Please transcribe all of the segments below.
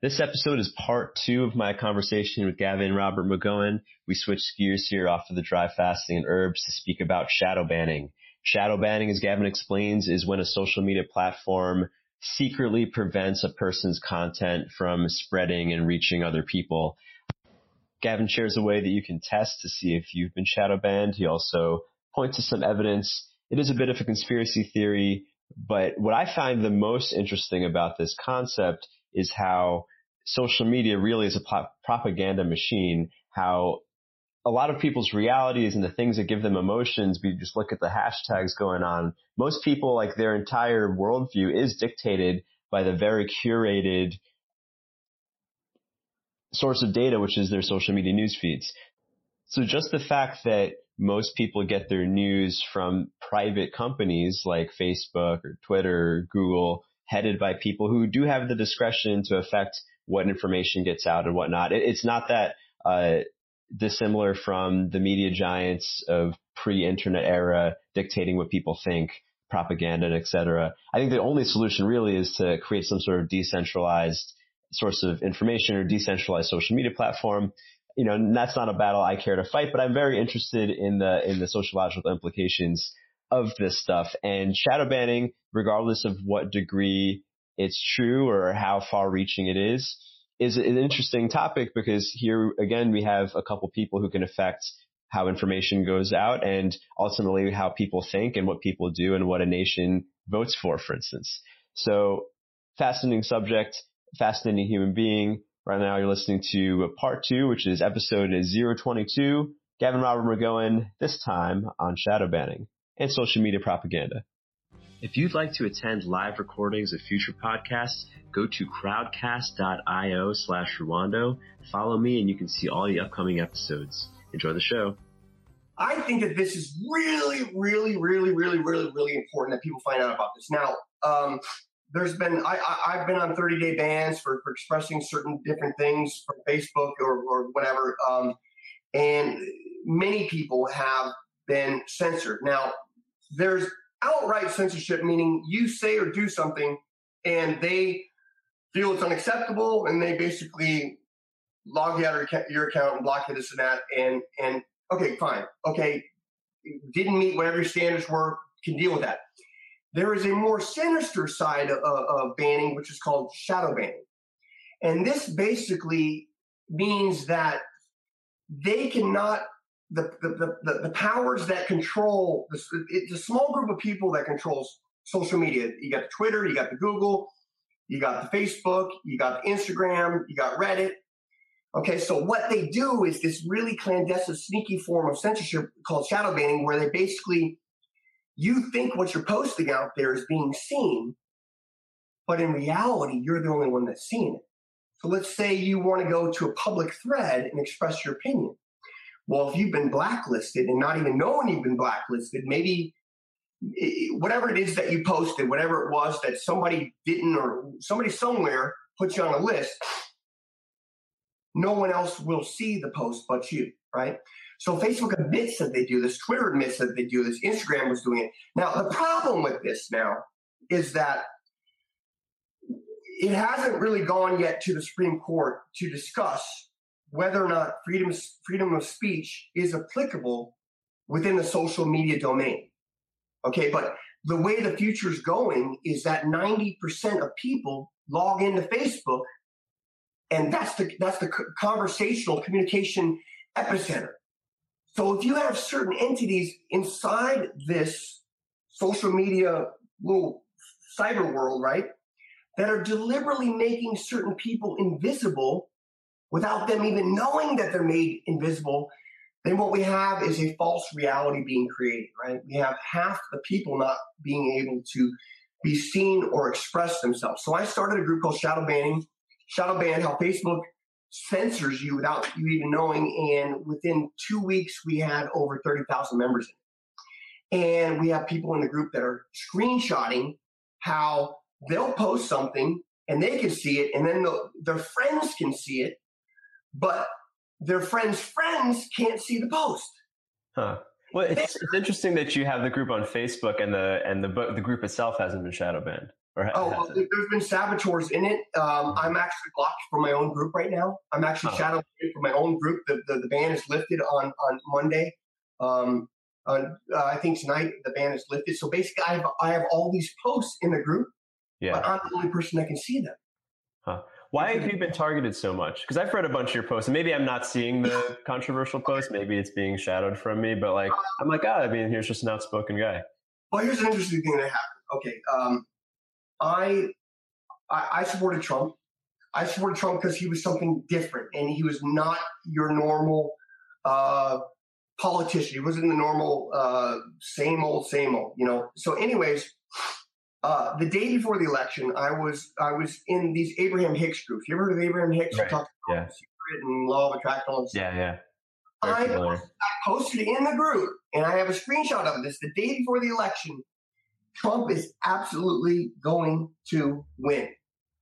This episode is part two of my conversation with Gavin Robert McGowen. We switched gears here off of the dry fasting and herbs to speak about shadow banning. Shadow banning, as Gavin explains, is when a social media platform secretly prevents a person's content from spreading and reaching other people. Gavin shares a way that you can test to see if you've been shadow banned. He also points to some evidence. It is a bit of a conspiracy theory, but what I find the most interesting about this concept is how social media really is a propaganda machine, how a lot of people's realities and the things that give them emotions, we just look at the hashtags going on. Most people, like their entire worldview is dictated by the very curated source of data, which is their social media news feeds. So just the fact that most people get their news from private companies like Facebook or Twitter or Google headed by people who do have the discretion to affect what information gets out and whatnot. it's not that uh, dissimilar from the media giants of pre-internet era dictating what people think, propaganda, et cetera. I think the only solution really is to create some sort of decentralized source of information or decentralized social media platform. You know, that's not a battle I care to fight, but I'm very interested in the in the sociological implications of this stuff. And shadow banning, regardless of what degree it's true or how far reaching it is, is an interesting topic because here again we have a couple people who can affect how information goes out and ultimately how people think and what people do and what a nation votes for, for instance. So fascinating subject, fascinating human being. Right now you're listening to part two, which is episode 022. Gavin Robert McGowen, this time on shadow banning and social media propaganda. If you'd like to attend live recordings of future podcasts, go to crowdcast.io slash Ruwando. Follow me and you can see all the upcoming episodes. Enjoy the show. I think that this is really, really, really, really, really, really important that people find out about this. Now, um, there's been I, I have been on 30 day bans for, for expressing certain different things from Facebook or, or whatever, um, and many people have been censored. Now, there's outright censorship, meaning you say or do something and they feel it's unacceptable and they basically log you out of your account and block you this and that. And, and okay, fine. Okay. Didn't meet whatever your standards were, can deal with that. There is a more sinister side of, of banning, which is called shadow banning. And this basically means that they cannot the, the, the, the powers that control this, it's a small group of people that controls social media. You got the Twitter, you got the Google, you got the Facebook, you got the Instagram, you got Reddit. Okay, so what they do is this really clandestine, sneaky form of censorship called shadow banning, where they basically, you think what you're posting out there is being seen, but in reality, you're the only one that's seeing it. So let's say you want to go to a public thread and express your opinion. Well, if you've been blacklisted and not even knowing you've been blacklisted, maybe whatever it is that you posted, whatever it was that somebody didn't or somebody somewhere put you on a list, no one else will see the post but you, right? So Facebook admits that they do this. Twitter admits that they do this. Instagram was doing it. Now, the problem with this now is that it hasn't really gone yet to the Supreme Court to discuss whether or not freedom, freedom of speech is applicable within the social media domain. Okay, but the way the future is going is that 90% of people log into Facebook and that's the that's the conversational communication epicenter. So if you have certain entities inside this social media little cyber world, right, that are deliberately making certain people invisible without them even knowing that they're made invisible, then what we have is a false reality being created, right? We have half the people not being able to be seen or express themselves. So I started a group called Shadow Banning. Shadow Ban, how Facebook censors you without you even knowing. And within two weeks, we had over 30,000 members in it. And we have people in the group that are screenshotting how they'll post something and they can see it, and then the, their friends can see it, but their friends' friends can't see the post. Huh. Well, it's, it's interesting that you have the group on Facebook and the and the the group itself hasn't been shadow banned. Or oh, well, there's been saboteurs in it. Um, mm-hmm. I'm actually blocked from my own group right now. I'm actually oh. shadow from my own group. The, the, the ban is lifted on on Monday. Um, on, uh, I think tonight the ban is lifted. So basically, I have I have all these posts in the group, yeah. but I'm the only person that can see them. Huh. Why have you been targeted so much? Because I've read a bunch of your posts, and maybe I'm not seeing the controversial posts. Maybe it's being shadowed from me, but like I'm like, oh, I mean, here's just an outspoken guy. Well, here's an interesting thing that happened. Okay, um, I, I I supported Trump. I supported Trump because he was something different, and he was not your normal uh, politician. He wasn't the normal uh, same old, same old. You know. So, anyways, uh, the day before the election, I was I was in these Abraham Hicks groups. You ever heard of Abraham Hicks? Right. Talked about yeah. secret and law of attraction. All yeah, yeah. I, I posted in the group, and I have a screenshot of this. The day before the election, Trump is absolutely going to win,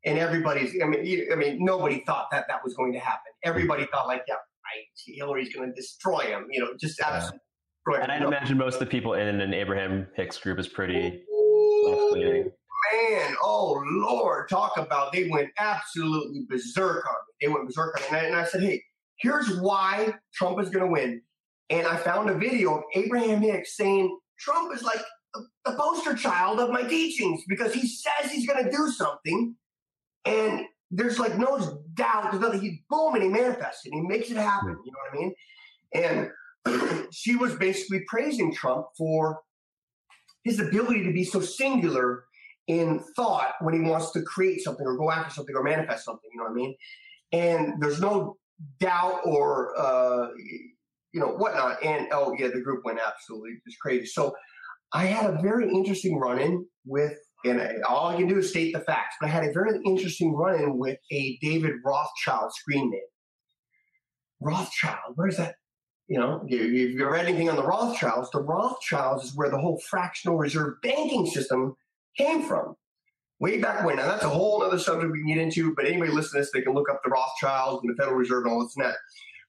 and everybody's. I mean, I mean, nobody thought that that was going to happen. Everybody thought like, yeah, right, Hillary's going to destroy him. You know, just absolutely. Yeah. And I'd imagine most of the people in an Abraham Hicks group is pretty Man, oh Lord, talk about they went absolutely berserk on me. They went berserk on me. And I, and I said, hey, here's why Trump is going to win. And I found a video of Abraham Hicks saying Trump is like the poster child of my teachings because he says he's going to do something. And there's like no doubt. There's nothing. He boom, and he manifests it. He makes it happen. Hmm. You know what I mean? And she was basically praising Trump for his ability to be so singular in thought when he wants to create something or go after something or manifest something. You know what I mean? And there's no doubt or uh, you know whatnot. And oh yeah, the group went absolutely just crazy. So I had a very interesting run-in with, and I, all I can do is state the facts. But I had a very interesting run-in with a David Rothschild screen name. Rothschild, where's that? You know, if you read anything on the Rothschilds, the Rothschilds is where the whole fractional reserve banking system came from. Way back when. Now, that's a whole other subject we can get into, but anybody listening to this, they can look up the Rothschilds and the Federal Reserve and all this and that.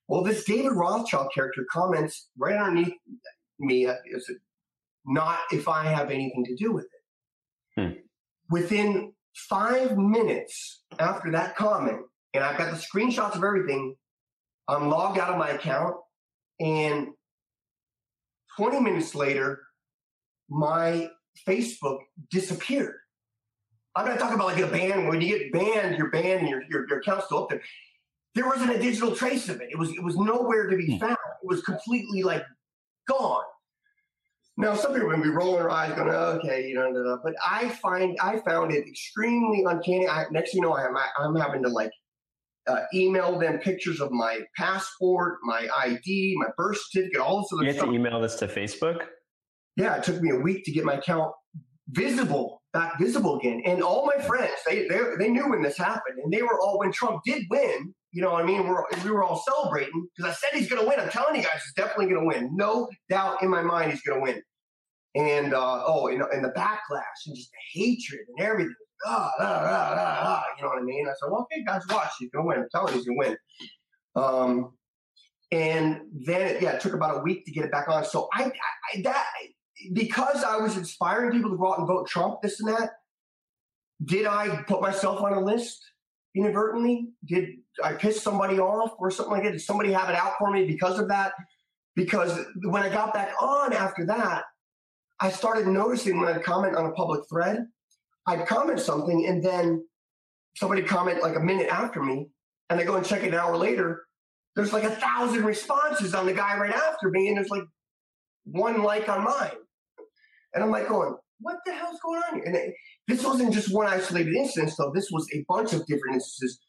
Well, this David Rothschild character comments right underneath me, uh, is it not if I have anything to do with it. Hmm. Within five minutes after that comment, and I've got the screenshots of everything, I'm logged out of my account and 20 minutes later, my Facebook disappeared. I'm not talking about like a ban. When you get banned, you're banned and your, your, your account's still up there. There wasn't a digital trace of it. It was it was nowhere to be hmm. found. It was completely like gone. Now, some people would be rolling their eyes, going, "Okay, you know," but I find I found it extremely uncanny. I, next, thing you know, I'm I'm having to like uh, email them pictures of my passport, my ID, my birth certificate, all this other you stuff. You have to email this to Facebook? Yeah, it took me a week to get my account visible, back visible again. And all my friends, they, they, they knew when this happened. And they were all, when Trump did win, you know what I mean? We're, we were all celebrating because I said he's going to win. I'm telling you guys, he's definitely going to win. No doubt in my mind he's going to win. And, uh, oh, and, and the backlash and just the hatred and everything ah, ah, ah, ah, ah, you know what I mean? I said, well, okay, guys, watch. He's going to win. I'm telling you, he's going to win. Um, and then, yeah, it took about a week to get it back on. So I, I that because I was inspiring people to go out and vote Trump, this and that. Did I put myself on a list inadvertently? Did I piss somebody off or something like that? Did somebody have it out for me because of that? Because when I got back on after that, I started noticing when I comment on a public thread, I'd comment something and then somebody comment like a minute after me and I go and check it an hour later. There's like a thousand responses on the guy right after me and there's like one like on mine. And I'm like going, what the hell's going on here? And it, this wasn't just one isolated instance though. This was a bunch of different instances.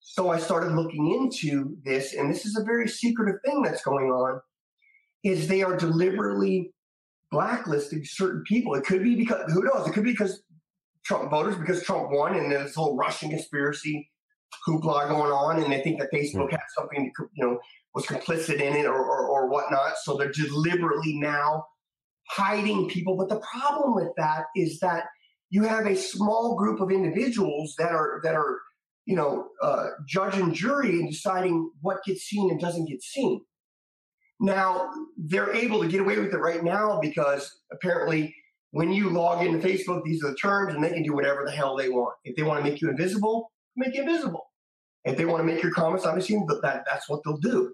So I started looking into this and this is a very secretive thing that's going on is they are deliberately blacklisting certain people. It could be because who knows? It could be because Trump voters because Trump won, and there's this whole Russian conspiracy hoopla going on, and they think that Facebook had something, to, you know, was complicit in it or, or, or whatnot. So they're deliberately now hiding people. But the problem with that is that you have a small group of individuals that are that are you know uh, judge and jury and deciding what gets seen and doesn't get seen. Now they're able to get away with it right now because apparently when you log into Facebook, these are the terms, and they can do whatever the hell they want. If they want to make you invisible, make you invisible. If they want to make your comments, obviously, that, that's what they'll do.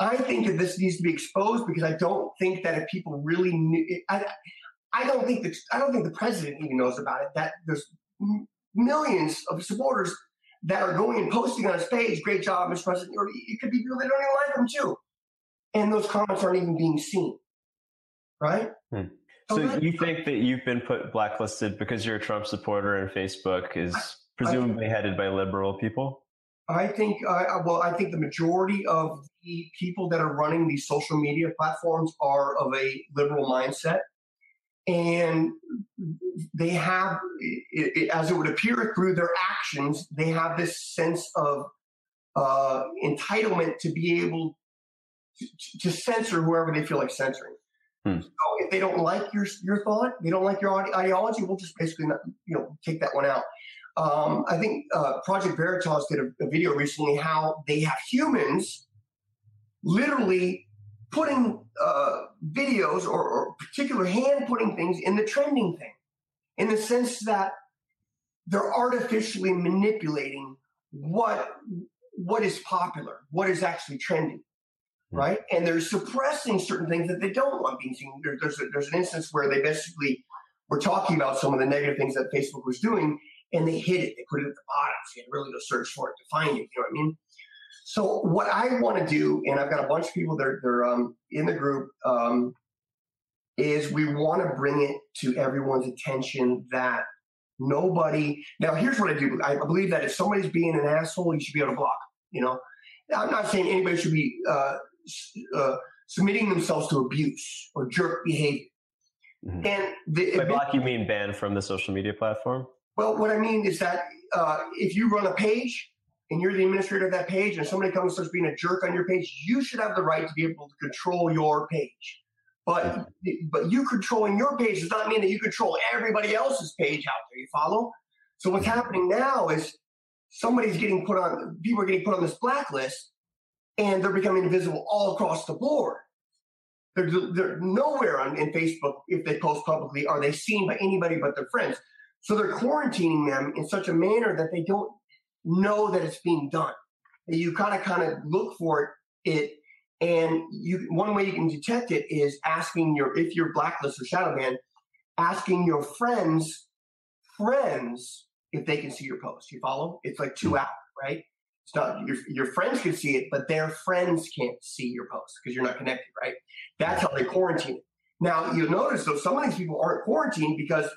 I think that this needs to be exposed because I don't think that if people really knew, I, I don't think that I don't think the president even knows about it. That there's millions of supporters that are going and posting on his page, "Great job, Mr. President," or it could be people that don't even like him too, and those comments aren't even being seen, right? Hmm. So you think that you've been put blacklisted because you're a Trump supporter and Facebook is presumably I, headed by liberal people? I think, uh, well, I think the majority of the people that are running these social media platforms are of a liberal mindset. And they have, it, it, as it would appear through their actions, they have this sense of uh, entitlement to be able to, to, censor whoever they feel like censoring. Hmm. So if they don't like your your thought, they don't like your ideology, we'll just basically not, you know take that one out. Um, I think uh, Project Veritas did a, a, video recently how they have humans literally putting uh, videos or, or particular hand putting things in the trending thing, in the sense that they're artificially manipulating what what is popular, what is actually trending. Right? And they're suppressing certain things that they don't want being seen. There, there's a, there's an instance where they basically were talking about some of the negative things that Facebook was doing, and they hid it. They put it at the bottom, so you had to really go search for it to find it. You know what I mean? So what I want to do, and I've got a bunch of people that are, they're um, in the group, um, is we want to bring it to everyone's attention that nobody. Now, here's what I do. I believe that if somebody's being an asshole, you should be able to block. You know, I'm not saying anybody should be uh, uh, submitting themselves to abuse or jerk behavior. Mm-hmm. And the, by block, you mean ban from the social media platform? Well, what I mean is that uh, if you run a page and you're the administrator of that page and somebody comes and starts being a jerk on your page, you should have the right to be able to control your page. But but you controlling your page does not mean that you control everybody else's page out there. You follow? So what's happening now is somebody's getting put on people are getting put on this blacklist and they're becoming invisible all across the board. They're, they're nowhere on in Facebook if they post publicly are they seen by anybody but their friends. So they're quarantining them in such a manner that they don't know that it's being done. You kind of kind of look for it, it and you one way you can detect it is asking your if you're blacklist or shadow banned, asking your friends friends if they can see your post. You follow? It's like two out, right? It's not your your friends can see it, but their friends can't see your post because you're not connected, right? That's how they quarantine it. Now you'll notice though some of these people aren't quarantined because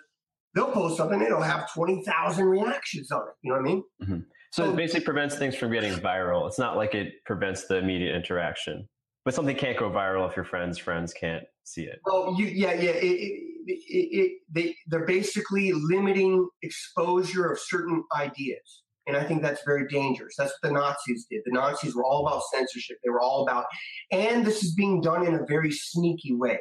they'll post something, it'll have 20,000 reactions on it. You know what I mean? Mm-hmm. So, so it basically prevents things from getting viral. It's not like it prevents the immediate interaction, but something can't go viral if your friends' friends can't see it. Well, you, yeah, yeah. It, it, it, they, they're basically limiting exposure of certain ideas. And I think that's very dangerous. That's what the Nazis did. The Nazis were all about censorship. They were all about, and this is being done in a very sneaky way.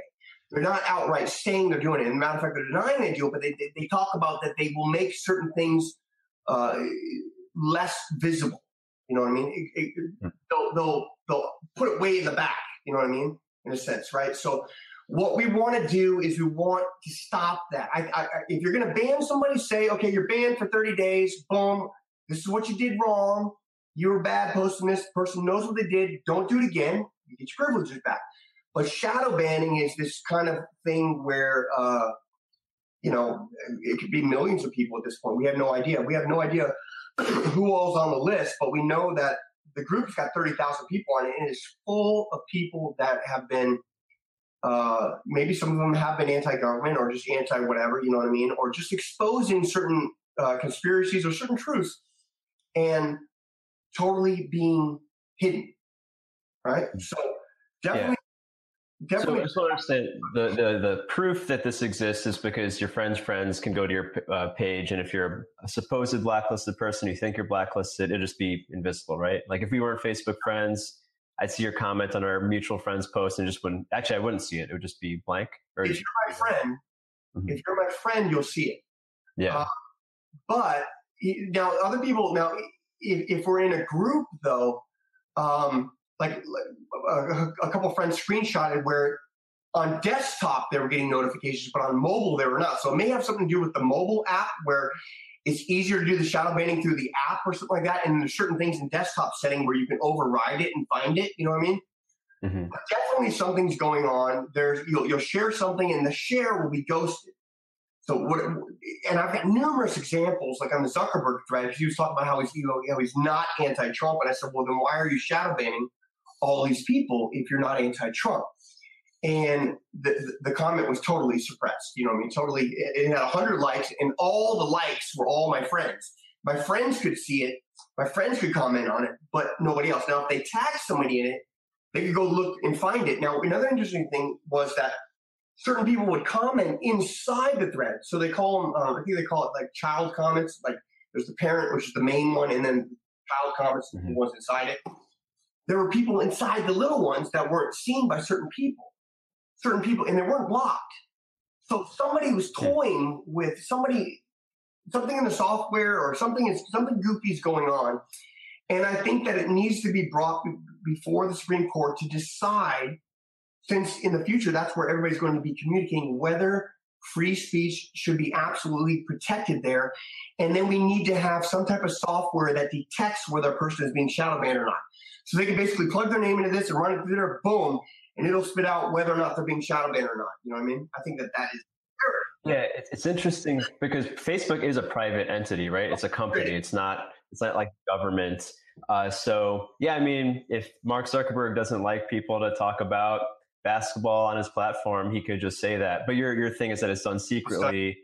They're not outright saying they're doing it. As a matter of fact, they're denying they do it, but they, they, they talk about that they will make certain things uh, less visible. You know what I mean? It, it, hmm. they'll, they'll, they'll put it way in the back. You know what I mean? In a sense, right? So what we want to do is we want to stop that. I, I, if you're going to ban somebody, say, okay, you're banned for 30 days. Boom. This is what you did wrong. You were bad posting this. Person knows what they did. Don't do it again. You get your privileges back. But shadow banning is this kind of thing where, uh, you know, it could be millions of people at this point. We have no idea. We have no idea who all's on the list, but we know that the group's got 30,000 people on it and it's full of people that have been, uh, maybe some of them have been anti-government or just anti-whatever, you know what I mean? Or just exposing certain uh, conspiracies or certain truths and totally being hidden, right? Mm. So definitely Definitely. So I just want to understand the, the, the proof that this exists is because your friends' friends can go to your uh, page, and if you're a supposed blacklisted person, you think you're blacklisted, it'd just be invisible, right? Like if we weren't Facebook friends, I'd see your comment on our mutual friends post and just wouldn't. Actually, I wouldn't see it. It would just be blank. Or if you're my friend, mm-hmm. if you're my friend, you'll see it. Yeah. Uh, but now, other people. Now, if, if we're in a group, though, um, like a, a couple friends screenshotted where on desktop they were getting notifications, but on mobile they were not. So it may have something to do with the mobile app where it's easier to do the shadow banning through the app or something like that. And there's certain things in desktop setting where you can override it and find it. You know what I mean? Mm-hmm. Definitely something's going on. There's you'll, you'll share something and the share will be ghosted. So what? And I've got numerous examples, like on the Zuckerberg thread. He was talking about how he's you know, he's not anti-Trump, and I said, well, then why are you shadow banning all these people if you're not anti-Trump? And the, the comment was totally suppressed. You know, I mean, totally. It, it had 100 likes, and all the likes were all my friends. My friends could see it. My friends could comment on it, but nobody else. Now, if they tag somebody in it, they could go look and find it. Now, another interesting thing was that certain people would comment inside the thread. So they call them, um, I think they call it like child comments. Like there's the parent, which is the main one, and then child comments, mm-hmm. the ones inside it. There were people inside the little ones that weren't seen by certain people, certain people, and they weren't blocked. So somebody was toying with somebody, something in the software or something is something goofy is going on. And I think that it needs to be brought before the Supreme Court to decide, since in the future that's where everybody's going to be communicating whether free speech should be absolutely protected there. And then we need to have some type of software that detects whether a person is being shadow banned or not. So they can basically plug their name into this and run it through there, boom, and it'll spit out whether or not they're being shadow banned or not. You know what I mean? I think that that is yeah, it's interesting because Facebook is a private entity, right? It's a company. It's not. It's not like government. Uh, so yeah, I mean, if Mark Zuckerberg doesn't like people to talk about basketball on his platform, he could just say that. But your your thing is that it's done secretly.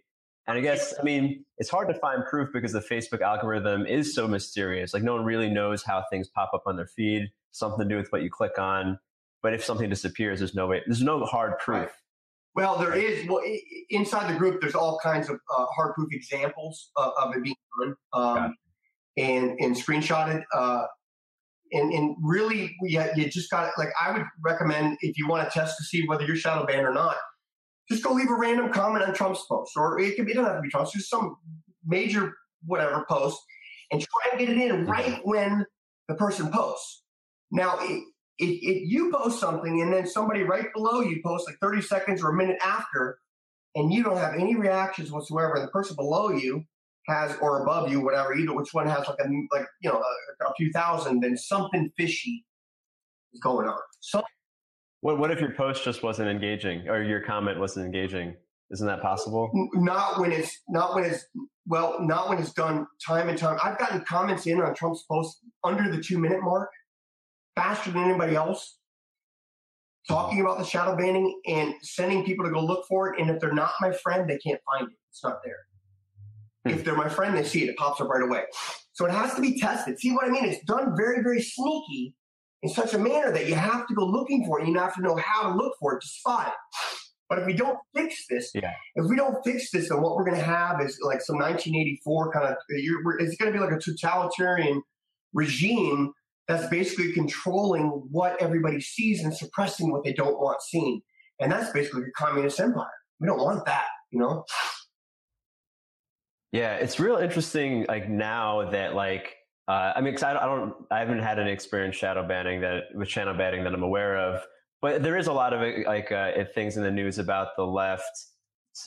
And I guess I mean it's hard to find proof because the Facebook algorithm is so mysterious. Like no one really knows how things pop up on their feed. Something to do with what you click on. But if something disappears, there's no way. There's no hard proof. Right. Well, there is. Well, inside the group, there's all kinds of uh, hard proof examples of, of it being done. Um, and and screenshotted. Uh, and, and really, you, you just got like I would recommend if you want to test to see whether you're shadow banned or not, just go leave a random comment on Trump's post, or it could be it doesn't have to be Trump's, just some major whatever post, and try and get it in right mm-hmm. when the person posts. Now, if, if you post something and then somebody right below you posts like 30 seconds or a minute after, and you don't have any reactions whatsoever, and the person below you has or above you, whatever, either which one has like a like you know a, a few thousand, then something fishy is going on. So, what what if your post just wasn't engaging or your comment wasn't engaging? Isn't that possible? Not when it's not when it's well, not when it's done time and time. I've gotten comments in on Trump's post under the two minute mark, faster than anybody else, talking about the shadow banning and sending people to go look for it. And if they're not my friend, they can't find it. It's not there. Hmm. If they're my friend, they see it. It pops up right away. So it has to be tested. See what I mean? It's done very, very sneaky in such a manner that you have to go looking for it. And you have to know how to look for it to spot it. But if we don't fix this, yeah. if we don't fix this, then what we're going to have is like some 1984 kind of, it's going to be like a totalitarian regime that's basically controlling what everybody sees and suppressing what they don't want seen. And that's basically a communist empire. We don't want that, you know? Yeah, it's real interesting. Like now that like uh, I mean, cause I, I don't, I haven't had any experience shadow banning that with shadow banning that I'm aware of, but there is a lot of like uh, things in the news about the left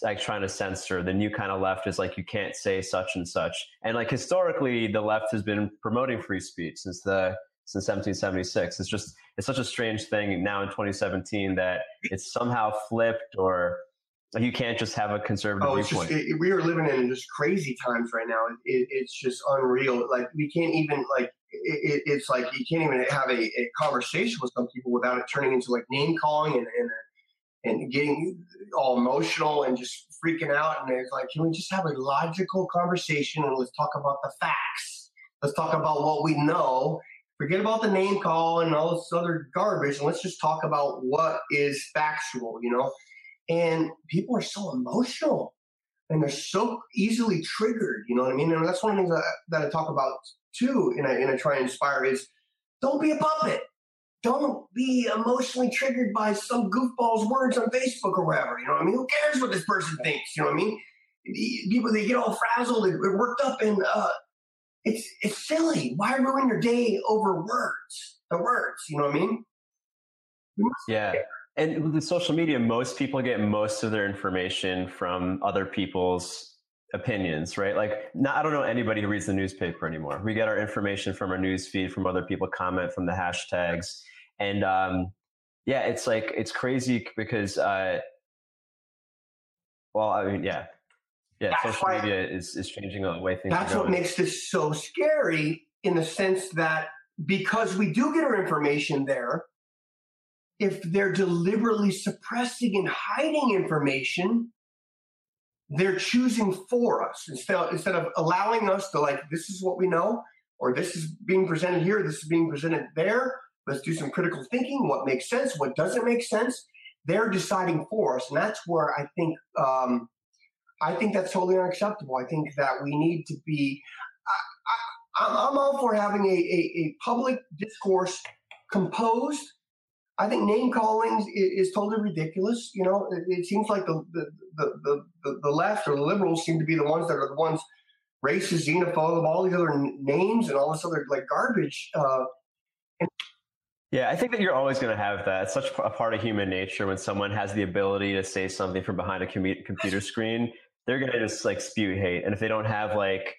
like trying to censor the new kind of left is like you can't say such and such and like historically the left has been promoting free speech since the since 1776 it's just it's such a strange thing now in 2017 that it's somehow flipped or like you can't just have a conservative oh, it's viewpoint. Just, it, we are living in just crazy times right now. It, it's just unreal. Like we can't even like it, it's like you can't even have a, a, conversation with some people without it turning into like name calling and and and getting all emotional and just freaking out. And it's like, can we just have a logical conversation and let's talk about the facts. Let's talk about what we know. Forget about the name call and all this other garbage, and let's just talk about what is factual. You know and people are so emotional and they're so easily triggered. You know what I mean? And that's one of the things that, that I talk about too, and I, and I try and inspire is don't be a puppet. Don't be emotionally triggered by some goofball's words on Facebook or whatever. You know what I mean? Who cares what this person thinks? You know what I mean? People they get all frazzled and worked up, and uh, it's it's silly. Why ruin your day over words? The words, you know what I mean? Yeah. And with the social media, most people get most of their information from other people's opinions, right? Like, not, I don't know anybody who reads the newspaper anymore. We get our information from our news feed, from other people, comment from the hashtags, and um, yeah, it's like it's crazy because, uh, well, I mean, yeah, yeah, that's social why, media is is changing the way things. That's what makes this so scary in the sense that because we do get our information there, if they're deliberately suppressing and hiding information, they're choosing for us. Instead, instead of allowing us to like this is what we know or this is being presented here this is being presented there let's do some critical thinking what makes sense what doesn't make sense they're deciding for us. And that's where i think um, i think that's totally unacceptable. I think that we need to be I, am all for having a, a, a public discourse composed I think name calling is, totally ridiculous. You know, it, seems like the the, the the, the left or the liberals seem to be the ones that are the ones racist, xenophobe, all these other names and all this other like garbage. Uh, yeah, I think that you're always going to have that. It's such a part of human nature when someone has the ability to say something from behind a computer screen, they're going to just like spew hate. And if they don't have like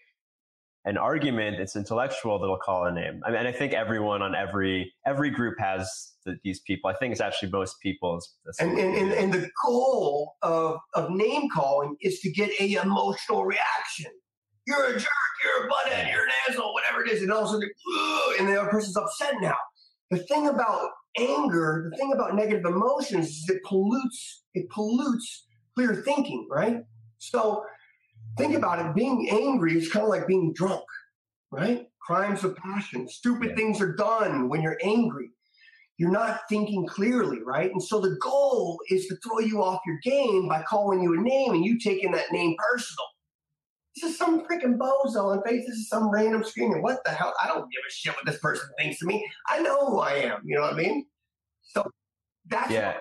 an argument, it's intellectual, they'll call a name. I mean, I think everyone on every every group has the, these people. I think it's actually most people. And, and, and, and, the goal of, of name calling is to get a emotional reaction. You're a jerk. You're a butthead. You're an asshole. Whatever it is, and all of a sudden, and the other person's upset now. The thing about anger, the thing about negative emotions, is it pollutes. It pollutes clear thinking, right? So think about it. Being angry is kind of like being drunk, right? Crimes of passion. Stupid things are done when you're angry. You're not thinking clearly, right? And so the goal is to throw you off your game by calling you a name and you taking that name personal. This is some freaking bozo on face. This is some random screaming. What the hell? I don't give a shit what this person thinks of me. I know who I am. You know what I mean? So that's yeah.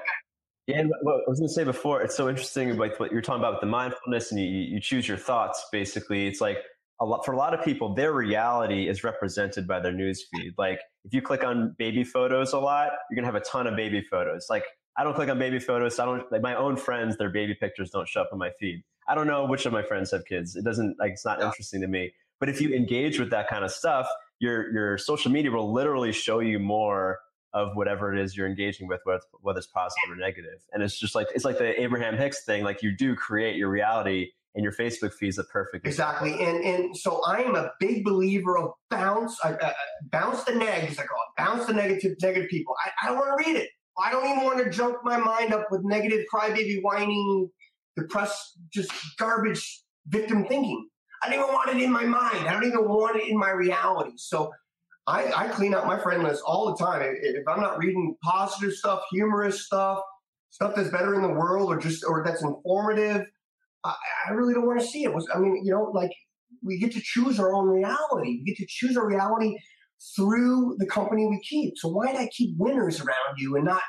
Yeah, and what I was going to say before, it's so interesting, like what you're talking about with the mindfulness, and you, you choose your thoughts. Basically, it's like a lot for a lot of people, their reality is represented by their news feed. Like if you click on baby photos a lot, you're gonna have a ton of baby photos. Like I don't click on baby photos. So I don't like my own friends. Their baby pictures don't show up on my feed. I don't know which of my friends have kids. It doesn't like it's not interesting to me. But if you engage with that kind of stuff, your your social media will literally show you more of whatever it is you're engaging with, whether, whether it's positive or negative. And it's just like it's like the Abraham Hicks thing. Like you do create your reality, and your Facebook feed is a perfect exactly. And and so I am a big believer of bounce, uh, uh, bounce the negs. I call it bounce the negative negative people. I, I don't want to read it. I don't even want to junk my mind up with negative crybaby whining, depressed, just garbage victim thinking. I don't even want it in my mind. I don't even want it in my reality. So I, I clean out my friend list all the time. If I'm not reading positive stuff, humorous stuff, stuff that's better in the world, or just or that's informative, I, I really don't want to see it. Was I mean, you know, like we get to choose our own reality. We get to choose our reality through the company we keep. So why I keep winners around you and not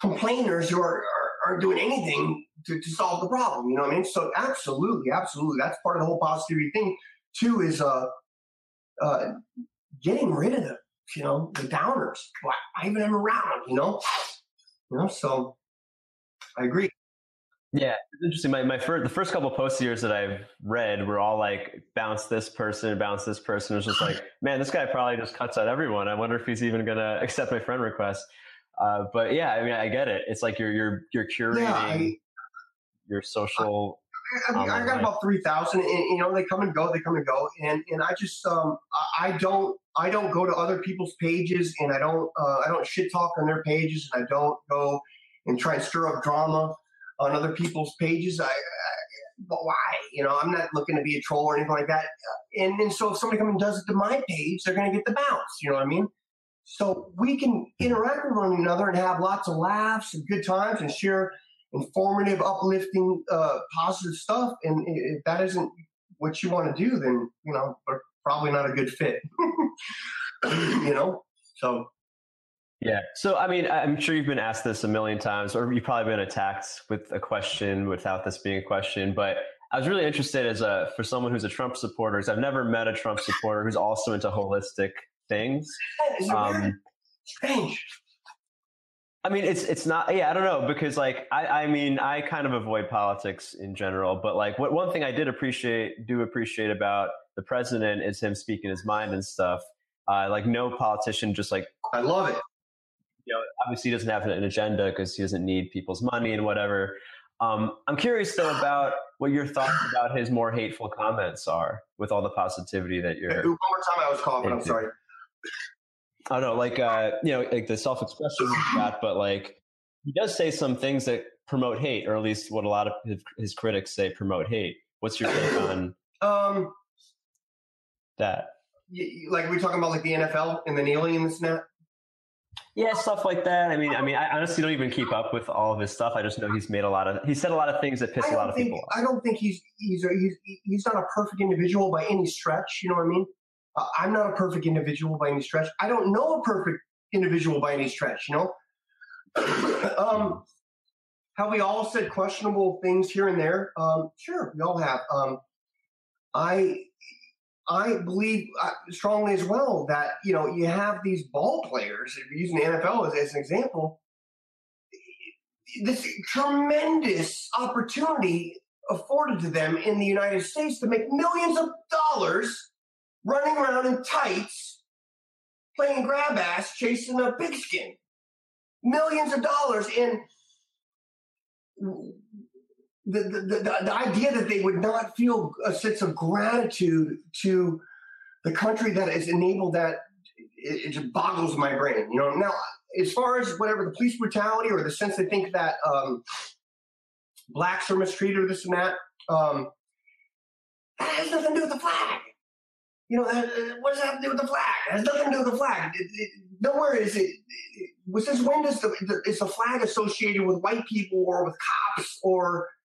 complainers who are, are aren't doing anything to, to solve the problem? You know what I mean? So absolutely, absolutely, that's part of the whole positivity thing. Too is uh, uh, getting rid of the, you know, the downers. Why even them around, you know? You know, so I agree. Yeah, it's interesting. My my first the first couple post years that I've read were all like bounce this person, bounce this person. It was just like, man, this guy probably just cuts out everyone. I wonder if he's even gonna accept my friend request. Uh, but yeah, I mean, I get it. It's like you're you're you're curating yeah, I, your social I, mean, I got about three thousand, and you know they come and go, they come and go, and and I just um I don't I don't go to other people's pages, and I don't uh, I don't shit talk on their pages, and I don't go and try and stir up drama on other people's pages. I, I but why? You know, I'm not looking to be a troll or anything like that. And, and so if somebody comes and does it to my page, they're going to get the bounce. You know what I mean? So we can interact with one another and have lots of laughs and good times and share informative, uplifting, uh, positive stuff. And if that isn't what you want to do, then you know we're probably not a good fit. you know, so. Yeah. So, I mean, I'm sure you've been asked this a million times, or you've probably been attacked with a question without this being a question. But I was really interested as a for someone who's a Trump supporter. I've never met a Trump supporter who's also into holistic things. Um, strange. I mean, it's it's not. Yeah, I don't know because like I I mean I kind of avoid politics in general, but like what one thing I did appreciate do appreciate about the president is him speaking his mind and stuff. Uh, like no politician just like I love it. You know, obviously he doesn't have an agenda because he doesn't need people's money and whatever. Um, I'm curious though about what your thoughts about his more hateful comments are with all the positivity that you're. One more time, I was coughing. I'm sorry. I don't know, like uh, you know, like the self-expression that, but like he does say some things that promote hate, or at least what a lot of his, his critics say promote hate. What's your take on um that? like we're talking about like the NFL and the kneeling and the that. Yeah, stuff like that. I mean, I mean, I honestly don't even keep up with all of his stuff. I just know he's made a lot of, he said a lot of things that piss a lot of think, people off. I don't think he's he's a, he's he's not a perfect individual by any stretch. You know what I mean? Uh, I'm not a perfect individual by any stretch. I don't know a perfect individual by any stretch, you know? um, have we all said questionable things here and there? Um, sure, we all have. Um, I I believe uh, strongly as well that you know you have these ball players. If you're using the NFL as, as an example, this tremendous opportunity afforded to them in the United States to make millions of dollars running around in tights, playing grab ass, chasing a pigskin. Millions of dollars. And the, the, the, idea that they would not feel a sense of gratitude to the country that has enabled that, it, it just boggles my brain. You know, now, as far as whatever the police brutality or the sense they think that um, blacks are mistreated or this and that, um, that has nothing to do with the flag you know, what does that have to do with the flag? It has nothing to do with the flag. It, it, nowhere is it, it. Since when does the, the, is the flag associated with white people or with cops or, uh,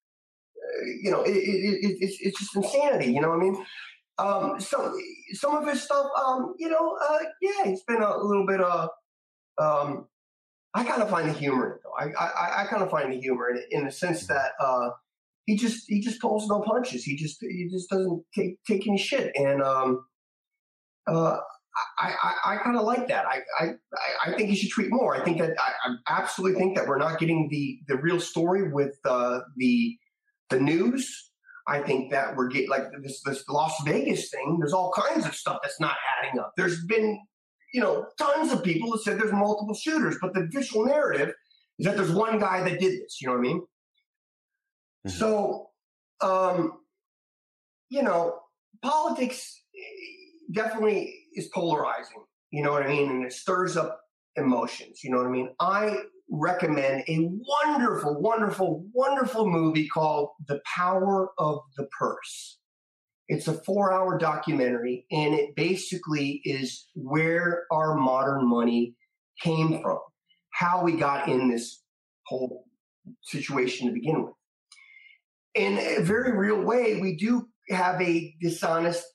you know, it's, it's just insanity. You know what I mean? Um, some some of his stuff, um, you know, uh, yeah, it's been a little bit of. Um, I kind of find the humor in it, though. I I, I kind of find the humor in it in the sense that uh, he just he just pulls no punches. He just he just doesn't take take any shit. And um, uh, I, I, I kind of like that. I, I, I think he should tweet more. I think that I, I absolutely think that we're not getting the, the real story with uh, the the news. I think that we're getting like this this Las Vegas thing. There's all kinds of stuff that's not adding up. There's been you know tons of people that said there's multiple shooters, but the visual narrative is that there's one guy that did this. You know what I mean? Mm-hmm. So, um, you know, politics definitely is polarizing. You know what I mean? And it stirs up emotions. You know what I mean? I recommend a wonderful, wonderful, wonderful movie called The Power of the Purse. It's a four hour documentary, and it basically is where our modern money came from, how we got in this whole situation to begin with. In a very real way, we do have a dishonest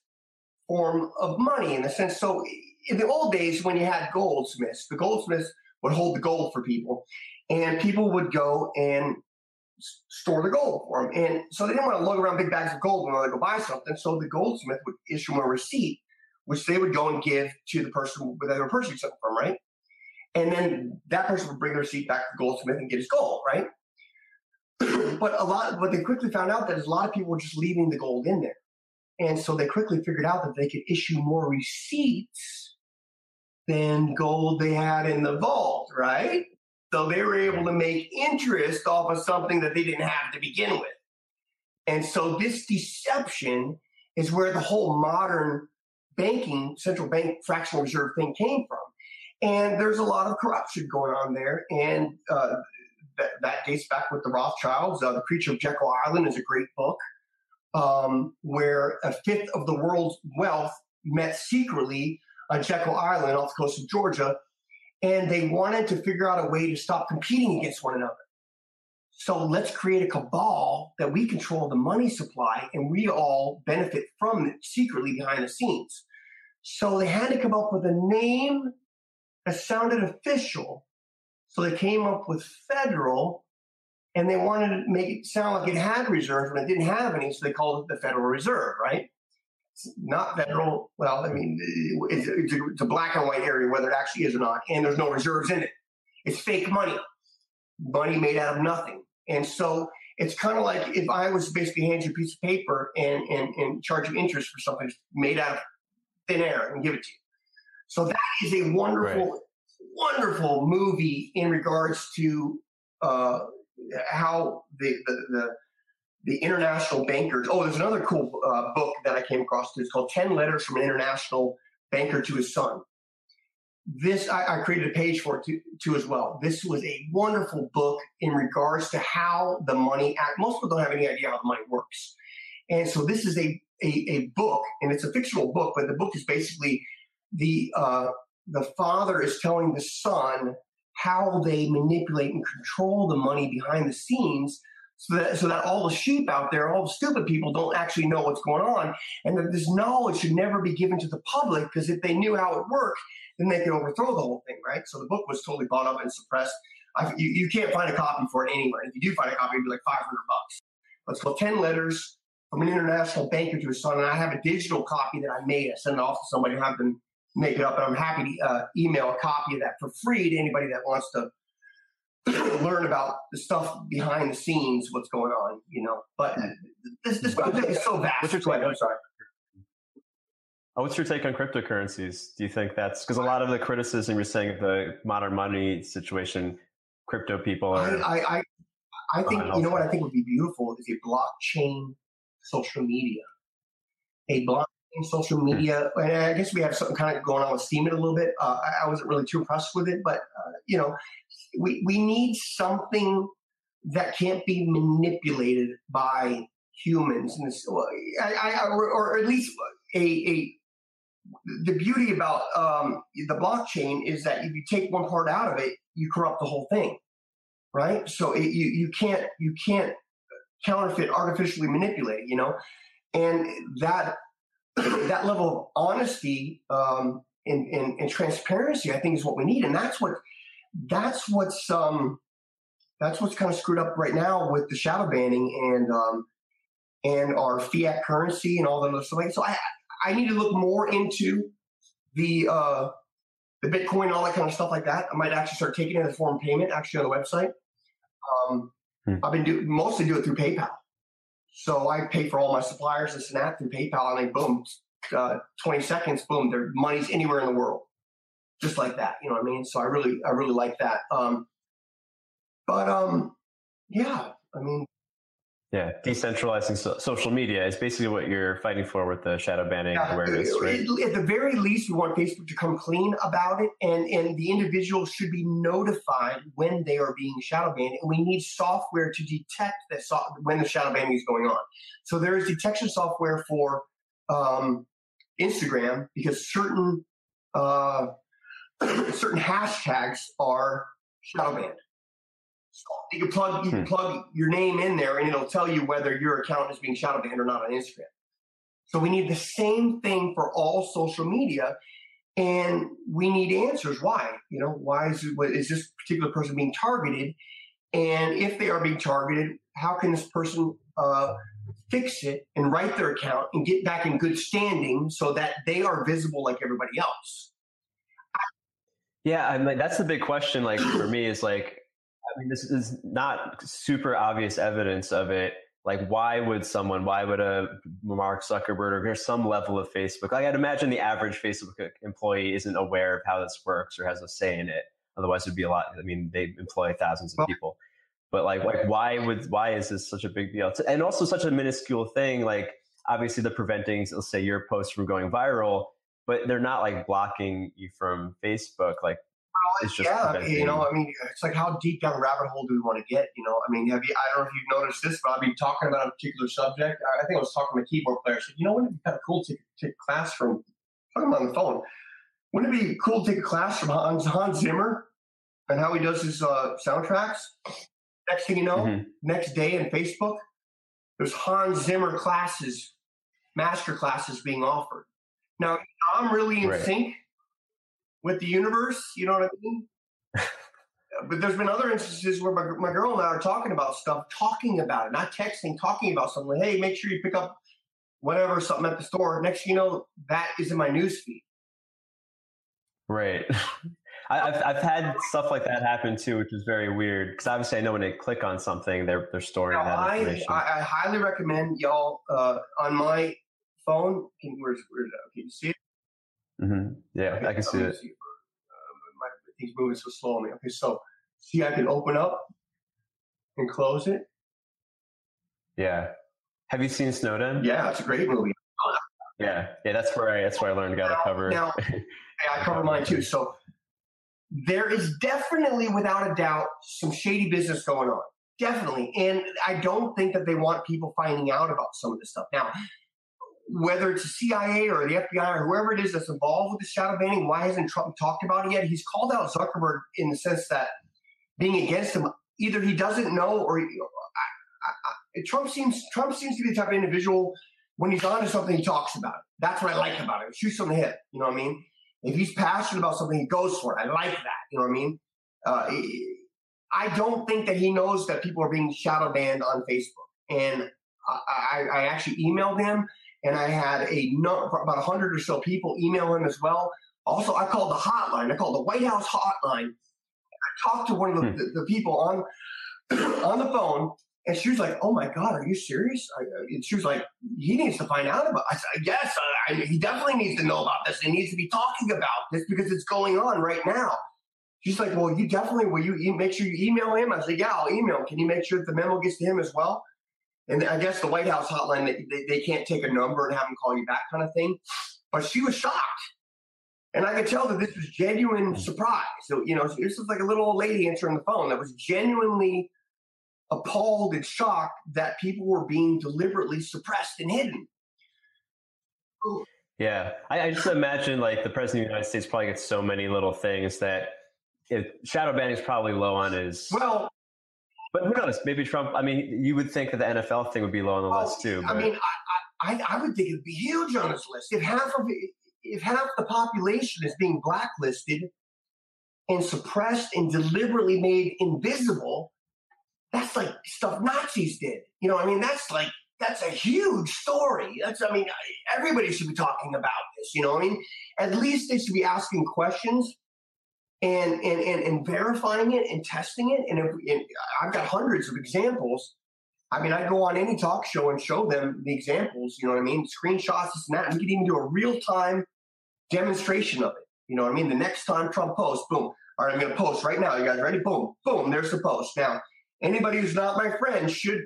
form of money in a sense. So in the old days, when you had goldsmiths, the goldsmiths would hold the gold for people, and people would go and store the gold for them. And so they didn't want to lug around big bags of gold when they go buy something. So the goldsmith would issue them a receipt, which they would go and give to the person where they were purchasing something from, right? And then that person would bring the receipt back to the goldsmith and get his gold, right? but a lot, what they quickly found out that a lot of people were just leaving the gold in there. And so they quickly figured out that they could issue more receipts than gold they had in the vault, right? So they were able to make interest off of something that they didn't have to begin with. And so this deception is where the whole modern banking, central bank fractional reserve thing came from. And there's a lot of corruption going on there. And uh, that, that, dates back with the Rothschilds. Uh, the Creature of Jekyll Island is a great book um, where a fifth of the world's wealth met secretly on Jekyll Island off the coast of Georgia, and they wanted to figure out a way to stop competing against one another. So let's create a cabal that we control the money supply and we all benefit from it secretly behind the scenes. So they had to come up with a name that sounded official. So they came up with federal and they wanted to make it sound like it had reserves when it didn't have any, so they called it the Federal Reserve, right? It's not federal. Well, I mean, it's, it's, a, it's a black and white area whether it actually is or not, and there's no reserves in it. it's fake money, money made out of nothing. And so it's kind of like if I was basically hand you a piece of paper and, and, and charge you interest for something made out of thin air and give it to you. So that is a wonderful, right. wonderful movie in regards to uh, how the, the, the the international bankers. Oh, there's another cool uh, book that I came across. It's called 10 Letters from an International Banker to His Son. This, I, I created a page for it to, to, as well. This was a wonderful book in regards to how the money, act, most people don't have any idea how the money works. And so this is a, a, a book, and it's a fictional book, but the book is basically the, uh, the father is telling the son how they manipulate and control the money behind the scenes so that, so that all the sheep out there, all the stupid people don't actually know what's going on. And that this knowledge should never be given to the public because if they knew how it worked, then they could overthrow the whole thing, right? So the book was totally bought up and suppressed. I, you, you, can't find a copy for it anywhere. If you do find a copy, it'd be like 500 bucks. But it's called 10 Letters from an International Banker to His Son. And I have a digital copy that I made. I sent it off to somebody and have them make it up. And I'm happy to uh, email a copy of that for free to anybody that wants to learn about the stuff behind the scenes, what's going on, you know. But this this is so vast. What's your take? I'm sorry. Oh, what's your take on cryptocurrencies? Do you think that's because a lot of the criticism you're saying of the modern money situation, crypto people are. I I, I think you know what I think would be beautiful is a blockchain social media, a blockchain social media. And I guess we have something kind of going on with Steemit a little bit. Uh, I wasn't really too impressed with it, but uh, you know, we we need something that can't be manipulated by humans. And this, I, I, or, or, at least a, a the beauty about um, the blockchain is that if you take one part out of it, you corrupt the whole thing, right? So it, you you can't you can't counterfeit artificially manipulate, you know, and that that level of honesty um, and, and, and, transparency, I think, is what we need, and that's what that's what's um, that's what's kind of screwed up right now with the shadow banning and um, and our fiat currency and all that other stuff. So I I need to look more into the uh, the Bitcoin, all that kind of stuff like that. I might actually start taking it as a form of payment actually on the website. Um, hmm. I've been do, mostly do it through PayPal. So I pay for all my suppliers and Snap through PayPal, and then boom, uh, 20 seconds, boom, their money's anywhere in the world, just like that. You know what I mean? So I really, I really like that. Um, but um, yeah, I mean, yeah, decentralizing so- social media is basically what you're fighting for with the shadow banning yeah, awareness, right? At the very least, we want Facebook to come clean about it, and and the individual should be notified when they are being shadow banned, and we need software to detect that so- when the shadow banning is going on. So there is detection software for um, Instagram because certain uh, certain hashtags are shadow banned. You can plug you can hmm. plug your name in there, and it'll tell you whether your account is being shadow banned or not on Instagram. So we need the same thing for all social media, and we need answers. Why? You know, why is is this particular person being targeted? And if they are being targeted, how can this person uh, fix it and write their account and get back in good standing so that they are visible like everybody else? Yeah, I'm like that's the big question. Like for me, is like I mean, this is not super obvious evidence of it. Like, why would someone, why would a Mark Zuckerberg or there's some level of Facebook? Like, I'd imagine the average Facebook employee isn't aware of how this works or has a say in it. Otherwise, it'd be a lot. I mean, they employ thousands of people. But like, like, why would, why is this such a big deal? And also such a minuscule thing. Like, obviously, they're preventing, let's say, your post from going viral, but they're not like blocking you from Facebook. Like, it's just yeah, you know, I mean, it's like how deep down the rabbit hole do we want to get? You know, I mean, have you? I don't know if you've noticed this, but I've been talking about a particular subject. I think I was talking to a keyboard player. I said, you know, wouldn't it be kind of cool to take a class from? Put Talking on the phone. Wouldn't it be cool to take a class from Hans, Hans Zimmer and how he does his uh, soundtracks? Next thing you know, mm-hmm. next day in Facebook, there's Hans Zimmer classes, master classes being offered. Now, I'm really in right. sync with the universe. You know what I mean? but there's been other instances where my, my girl and I are talking about stuff, talking about it, not texting, talking about something. Like, hey, make sure you pick up whatever, something at the store. Next you know, that is in my news feed. Right. I, have I've had stuff like that happen too, which is very weird because obviously I know when they click on something, they're they're storing now, that information. I, I, I highly recommend y'all uh, on my phone. Can where's where's that? Can you see it? Mm-hmm. Yeah, okay, I can see it. See, uh, my thing's moving so slow on me. Okay, so see, I can open up and close it. Yeah. Have you seen Snowden? Yeah, it's a great movie. Yeah, yeah, that's where I that's where I learned how to cover. Now, I cover mine too. So there is definitely, without a doubt, some shady business going on. Definitely, and I don't think that they want people finding out about some of this stuff. Now, whether it's the CIA or the FBI or whoever it is that's involved with the shadow banning, why hasn't Trump talked about it yet? He's called out Zuckerberg in the sense that being against him, either he doesn't know or he, I, I, Trump seems Trump seems to be the type of individual when he's on to something, he talks about it. That's what I like about him. Shoots from the hip. You know what I mean? If he's passionate about something, he goes for it. I like that. You know what I mean? Uh, I don't think that he knows that people are being shadow banned on Facebook. And I, I actually emailed him, and I had a about about hundred or so people email him as well. Also, I called the hotline. I called the White House hotline. I talked to one of the, hmm. the, the people on on the phone, and she was like, "Oh my God, are you serious?" I, and she was like, "He needs to find out about." It. I said, "Yes, I, he definitely needs to know about this. He needs to be talking about this because it's going on right now." She's like, "Well, you definitely will. You make sure you email him." I said, "Yeah, I'll email. Him. Can you make sure that the memo gets to him as well?" And I guess the White House hotline they, they can't take a number and have them call you back, kind of thing. But she was shocked. And I could tell that this was genuine surprise. So, you know, this was like a little old lady answering the phone that was genuinely appalled and shocked that people were being deliberately suppressed and hidden. Yeah, I, I, just imagine like the president of the United States probably gets so many little things that if shadow banning is probably low on his. Well, but who knows? Maybe Trump. I mean, you would think that the NFL thing would be low on the well, list too. But. I mean, I, I, I would think it'd be huge on his list if half of it, if half the population is being blacklisted and suppressed and deliberately made invisible that's like stuff Nazis did. You know, I mean, that's like that's a huge story. That's I mean, everybody should be talking about this. You know, I mean, at least they should be asking questions and and and, and verifying it and testing it. And, if, and I've got hundreds of examples. I mean, I go on any talk show and show them the examples. You know what I mean? Screenshots, this and that. We could even do a real time demonstration of it. You know what I mean? The next time Trump posts, boom. All right, I'm going to post right now. You guys ready? Boom, boom. There's the post. Now, Anybody who's not my friend should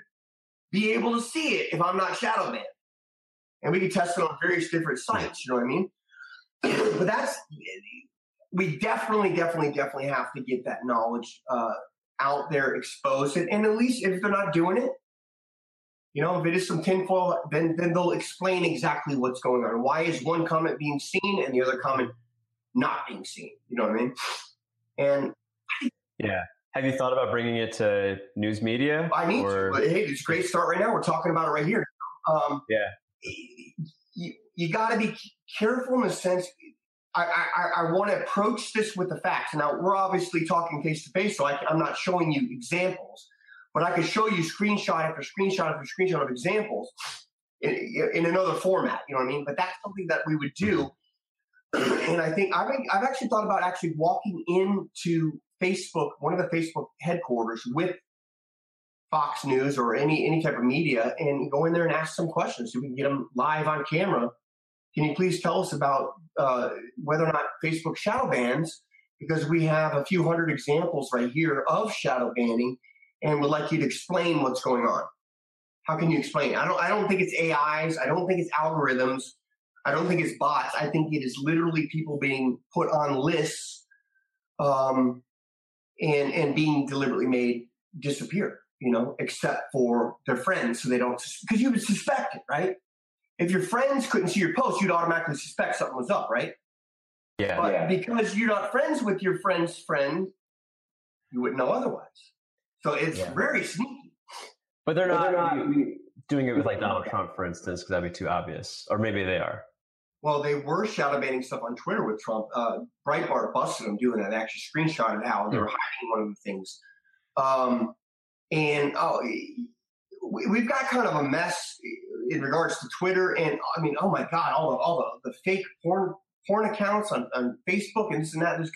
be able to see it if I'm not shadow banned. And we can test it on various different sites, you know what I mean? but that's, we definitely, definitely, definitely have to get that knowledge uh, out there, expose it. And at least if they're not doing it, you know, if it is some tinfoil, then then they'll explain exactly what's going on. Why is one comment being seen and the other comment not being seen? You know what I mean? And yeah, have you thought about bringing it to news media? I need or? to. But hey, it's a great start right now. We're talking about it right here. Um, yeah. You, you got to be careful in the sense. I, I, I want to approach this with the facts. Now we're obviously talking face to face, so I, I'm not showing you examples, but I can show you screenshot after screenshot after screenshot of examples in, in another format. You know what I mean? But that's something that we would do and I think I've, I've actually thought about actually walking into Facebook, one of the Facebook headquarters with Fox News or any any type of media, and go in there and ask some questions so we can get them live on camera. Can you please tell us about uh, whether or not Facebook shadow bans? Because we have a few hundred examples right here of shadow banning, and would like you to explain what's going on. How can you explain? I don't. I don't think it's AIs. I don't think it's algorithms. I don't think it's bots. I think it is literally people being put on lists um, and and being deliberately made disappear. You know, except for their friends, so they don't because you would suspect it, right? If your friends couldn't see your post, you'd automatically suspect something was up, right? Yeah. But yeah. because you're not friends with your friend's friend, you wouldn't know otherwise. So it's yeah. very sneaky. But they're not, but they're not doing it with like Donald Trump, for instance, because that'd be too obvious. Or maybe they are. Well, they were shadow banning stuff on Twitter with Trump. Uh, Breitbart busted them doing that. They actually screenshotted how they were hmm. hiding one of the things. Um, and oh, we, have got kind of a mess in regards to Twitter. And I mean, oh my God, all the all the, the fake porn porn accounts on, on Facebook and this and that. There's,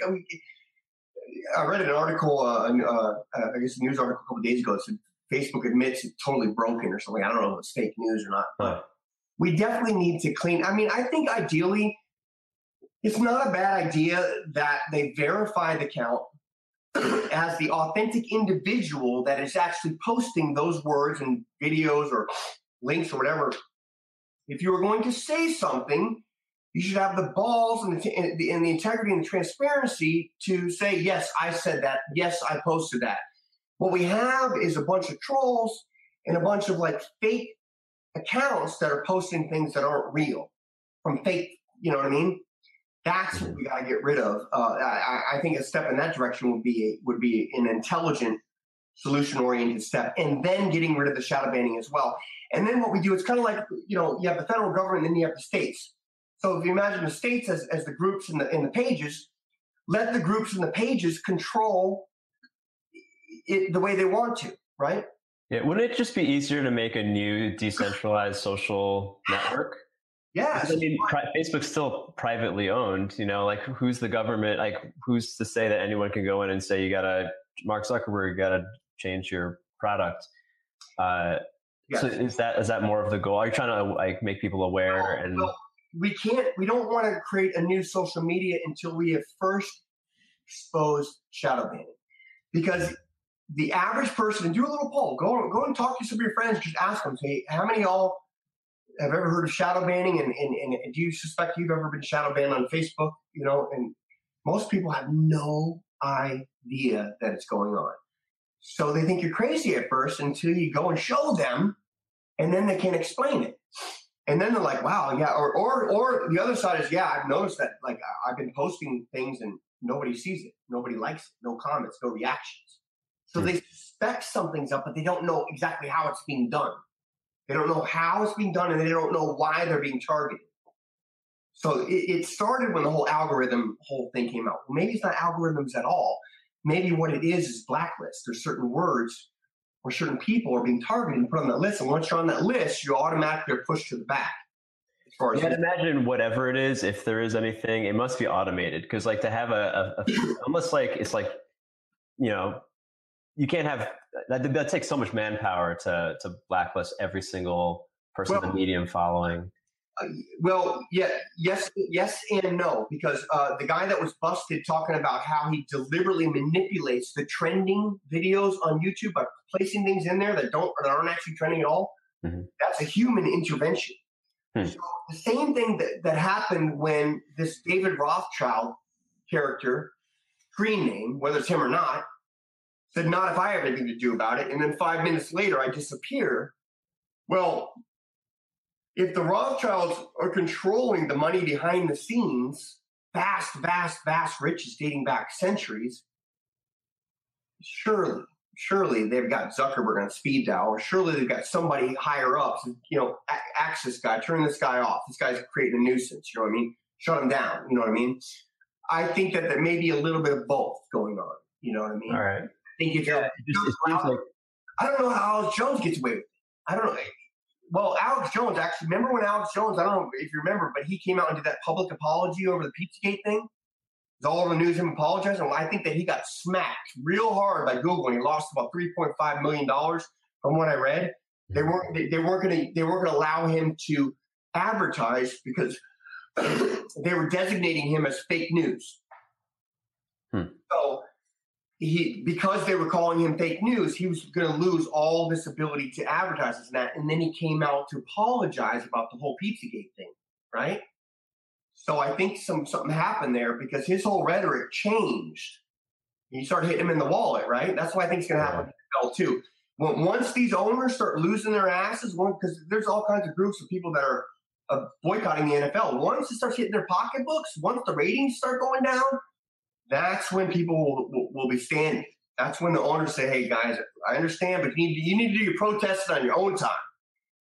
I read an article, uh, uh, I guess a news article a couple days ago that said Facebook admits it's totally broken or something. I don't know if it's fake news or not, but we definitely need to clean. I mean, I think ideally, it's not a bad idea that they verify the account as the authentic individual that is actually posting those words and videos or links or whatever. If you are going to say something, you should have the balls and the, and the, and the integrity and the transparency to say, yes, I said that. Yes, I posted that. What we have is a bunch of trolls and a bunch of like fake accounts that are posting things that aren't real from fake, you know what I mean? That's what we got to get rid of. Uh, I, I, think a step in that direction would be would be an intelligent, solution oriented step, and then getting rid of the shadow banning as well. And then what we do, it's kind of like you know you have the federal government, and then you have the states. So if you imagine the states as, as the groups in the in the pages, let the groups in the pages control it the way they want to, right? Yeah, wouldn't it just be easier to make a new decentralized social network? Yeah, I mean, pri- Facebook's still privately owned. You know, like who's the government? Like who's to say that anyone can go in and say you gotta Mark Zuckerberg, you gotta change your product? Uh, yes. So is that is that more of the goal? Are you trying to like make people aware well, and? Well, we can't. We don't want to create a new social media until we have first exposed shadow banning, because the average person. Do a little poll. Go go and talk to some of your friends. Just ask them. Say how many of y'all have ever heard of shadow banning and, and, and do you suspect you've ever been shadow banned on Facebook? You know, and most people have no idea that it's going on. So they think you're crazy at first until you go and show them, and then they can't explain it. And then they're like, wow, yeah. Or, or, or the other side is, yeah, I've noticed that, like, I've been posting things and nobody sees it. Nobody likes it. No comments, no reactions. So mm-hmm. they suspect something's up, but they don't know exactly how it's being done. They don't know how it's being done and they don't know why they're being targeted. So it, it started when the whole algorithm whole thing came out. Maybe it's not algorithms at all. Maybe what it is is blacklist. There's certain words or certain people are being targeted and put on that list. And once you're on that list, you automatically are pushed to the back. As far as yeah, imagine whatever it is, if there is anything, it must be automated. Because like to have a, a, a almost like it's like you know you can't have that. That takes so much manpower to to blacklist every single person well, the medium following. Well, yeah, yes, yes, and no, because uh, the guy that was busted talking about how he deliberately manipulates the trending videos on YouTube by placing things in there that don't that aren't actually trending at all. Mm-hmm. That's a human intervention. Hmm. So the same thing that, that happened when this David Rothschild character, screen name, whether it's him or not, said, not if I have anything to do about it. And then five minutes later, I disappear. Well, if the Rothschilds are controlling the money behind the scenes, vast, vast, vast riches dating back centuries, surely, surely they've got Zuckerberg on speed dial, or surely they've got somebody higher up, you know, axe this guy, turn this guy off. This guy's creating a nuisance, you know what I mean? Shut him down, you know what I mean? I think that there may be a little bit of both going on, you know what I mean? All right think if yeah, just, like, I don't know how Alex Jones gets away with it. I don't know. Well, Alex Jones actually. Remember when Alex Jones? I don't know if you remember, but he came out and did that public apology over the Pizzagate thing. It's all over the news him apologizing. Well, I think that he got smacked real hard by Google, and he lost about three point five million dollars from what I read. They mm-hmm. weren't. They, they weren't going to. They weren't going to allow him to advertise because they were designating him as fake news. Hmm. So he because they were calling him fake news, he was going to lose all this ability to advertise and that. And then he came out to apologize about the whole Pizzagate thing, right? So I think some something happened there because his whole rhetoric changed. He started hitting him in the wallet, right? That's why I think it's going to happen with NFL too. When, once these owners start losing their asses, one because there's all kinds of groups of people that are uh, boycotting the NFL. Once it starts hitting their pocketbooks, once the ratings start going down, that's when people will, will, be standing. That's when the owners say, "Hey guys, I understand, but you need to, you need to do your protesting on your own time.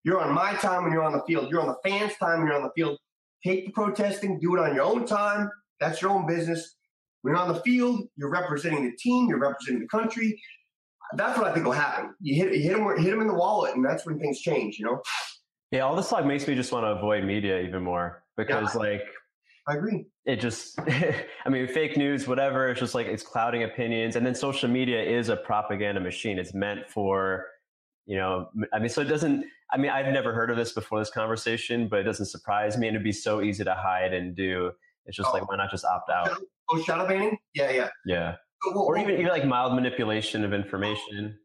You're on my time when you're on the field. You're on the fans' time when you're on the field. Take the protesting, do it on your own time. That's your own business. When you're on the field, you're representing the team. You're representing the country. That's what I think will happen. You hit you hit them hit them in the wallet, and that's when things change. You know. Yeah, all this talk makes me just want to avoid media even more because, yeah, like, I agree it just, I mean, fake news, whatever. It's just like it's clouding opinions, and then social media is a propaganda machine. It's meant for, you know, I mean, so it doesn't. I mean, I've never heard of this before this conversation, but it doesn't surprise me, and it'd be so easy to hide and do. It's just oh. like why not just opt out? Oh, shadow banning? Yeah, yeah, yeah. or even even like mild manipulation of information.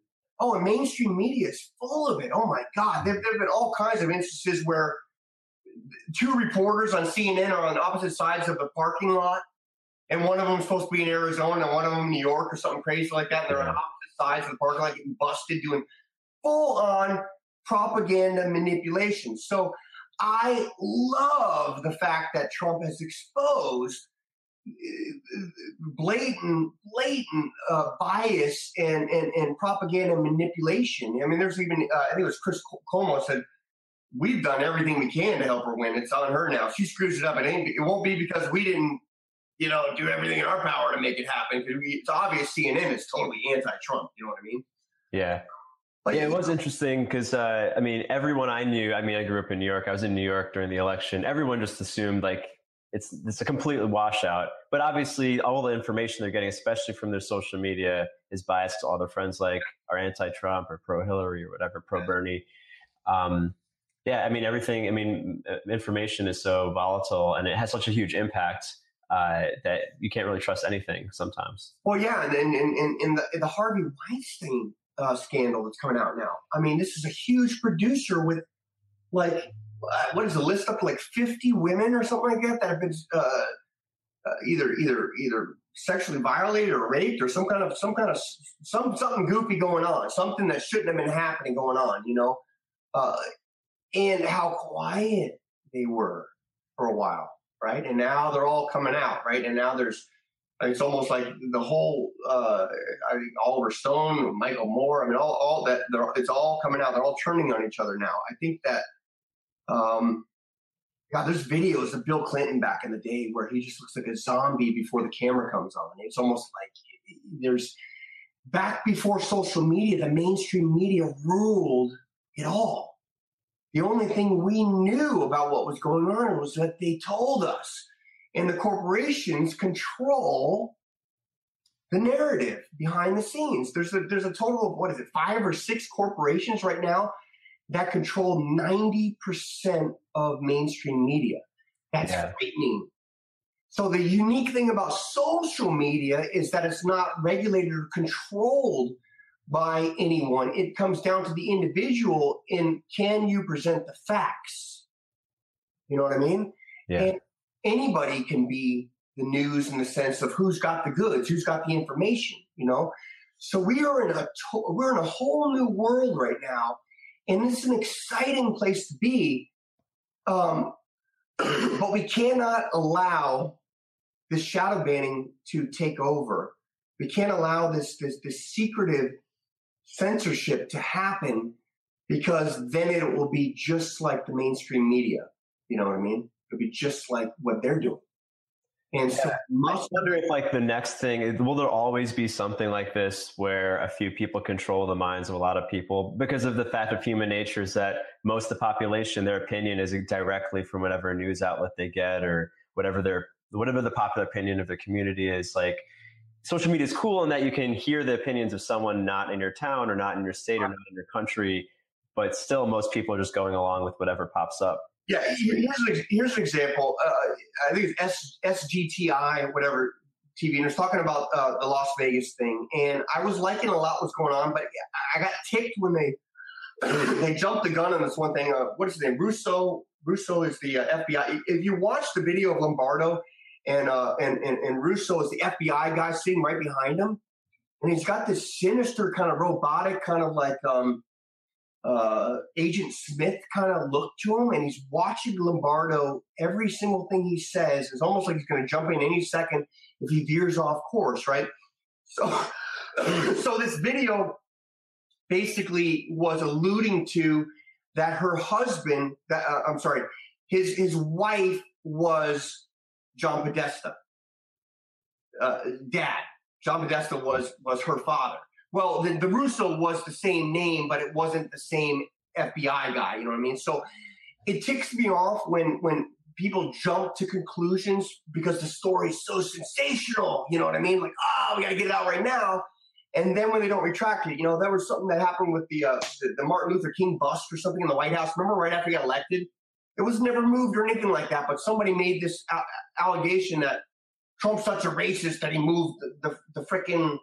Oh, and mainstream media is full of it. Oh my God, there, there have been all kinds of instances where two reporters on CNN are on opposite sides of the parking lot, and one of them is supposed to be in Arizona, and one of them in New York or something crazy like that. And they're on opposite sides of the parking lot, getting busted, doing full on propaganda manipulation. So I love the fact that Trump has exposed uh, blatant, blatant uh, bias and, and, and propaganda manipulation. I mean, there's even, uh, I think it was Chris Cuomo said, we've done everything we can to help her win. It's on her now. She screws it up. It ain't. It won't be because we didn't, you know, do everything in our power to make it happen. Because it's obvious CNN is totally anti-Trump. You know what I mean? Yeah. But yeah, it was interesting because uh, I mean, everyone I knew. I mean, I grew up in New York. I was in New York during the election. Everyone just assumed like it's it's a completely washout. But obviously, all the information they're getting, especially from their social media, is biased to all their friends like are anti-Trump or pro-Hillary or whatever, pro-Bernie. Um, yeah, I mean everything. I mean, uh, information is so volatile, and it has such a huge impact uh, that you can't really trust anything sometimes. Well, yeah, and in, in, the, the Harvey Weinstein uh, scandal that's coming out now. I mean, this is a huge producer with like uh, what is the list up like fifty women or something like that that have been uh, either either either sexually violated or raped or some kind of some kind of some something goofy going on, something that shouldn't have been happening going on. You know, and how quiet they were for a while, right? And now they're all coming out, right? And now there's it's almost like the whole uh, I mean, Oliver Stone, Michael Moore. I mean, all all that it's all coming out. They're all turning on each other now. I think that, um, God, there's videos of Bill Clinton back in the day where he just looks like a zombie before the camera comes on. It's almost like there's back before social media, the mainstream media ruled it all the only thing we knew about what was going on was that they told us. And the corporations control the narrative behind the scenes. There's a, there's a total of, what is it, five or six corporations right now that control 90% of mainstream media. That's yeah. frightening. So the unique thing about social media is that it's not regulated or controlled by anyone. It comes down to the individual in can you present the facts? You know what I mean? Yeah. And anybody can be the news in the sense of who's got the goods, who's got the information, you know? So we are in a to- we're in a whole new world right now, and this is an exciting place to be. Um, but we cannot allow this shadow banning to take over. We can't allow this this, this secretive censorship to happen because then it will be just like the mainstream media. You know what I mean? It'll be just like what they're doing. And so, yeah. I wonder if, like, the next thing will there always be something like this where a few people control the minds of a lot of people because of the fact of human nature is that most of the population, their opinion is directly from whatever news outlet they get or whatever their whatever the popular opinion of the community is. Like, social media is cool in that you can hear the opinions of someone not in your town or not in your state or not in your country, but still most people are just going along with whatever pops up. Yeah, here's an, here's an example. Uh, I think it's S, SGTI, whatever TV, and it's talking about uh, the Las Vegas thing. And I was liking a lot what's going on, but I got ticked when they they jumped the gun on this one thing. Uh, what is his name? Russo. Russo is the uh, FBI. If you watch the video of Lombardo, and uh, and, and and Russo is the FBI guy sitting right behind him, and he's got this sinister kind of robotic, kind of like um, uh, Agent Smith kind of look to him, and he's watching Lombardo. Every single thing he says is almost like he's going to jump in any second if he veers off course, right? So, so this video basically was alluding to that her husband, that uh, I'm sorry, his his wife was John Podesta, uh, dad. John Podesta was was her father. Well, the, the Russo was the same name, but it wasn't the same FBI guy. You know what I mean? So it ticks me off when when people jump to conclusions because the story is so sensational. You know what I mean? Like, oh, we got to get it out right now. And then when they don't retract it, you know, there was something that happened with the, uh, the, the Martin Luther King bust or something in the White House. Remember, right after he got elected, it was never moved or anything like that. But somebody made this a- allegation that Trump's such a racist that he moved the the, the freaking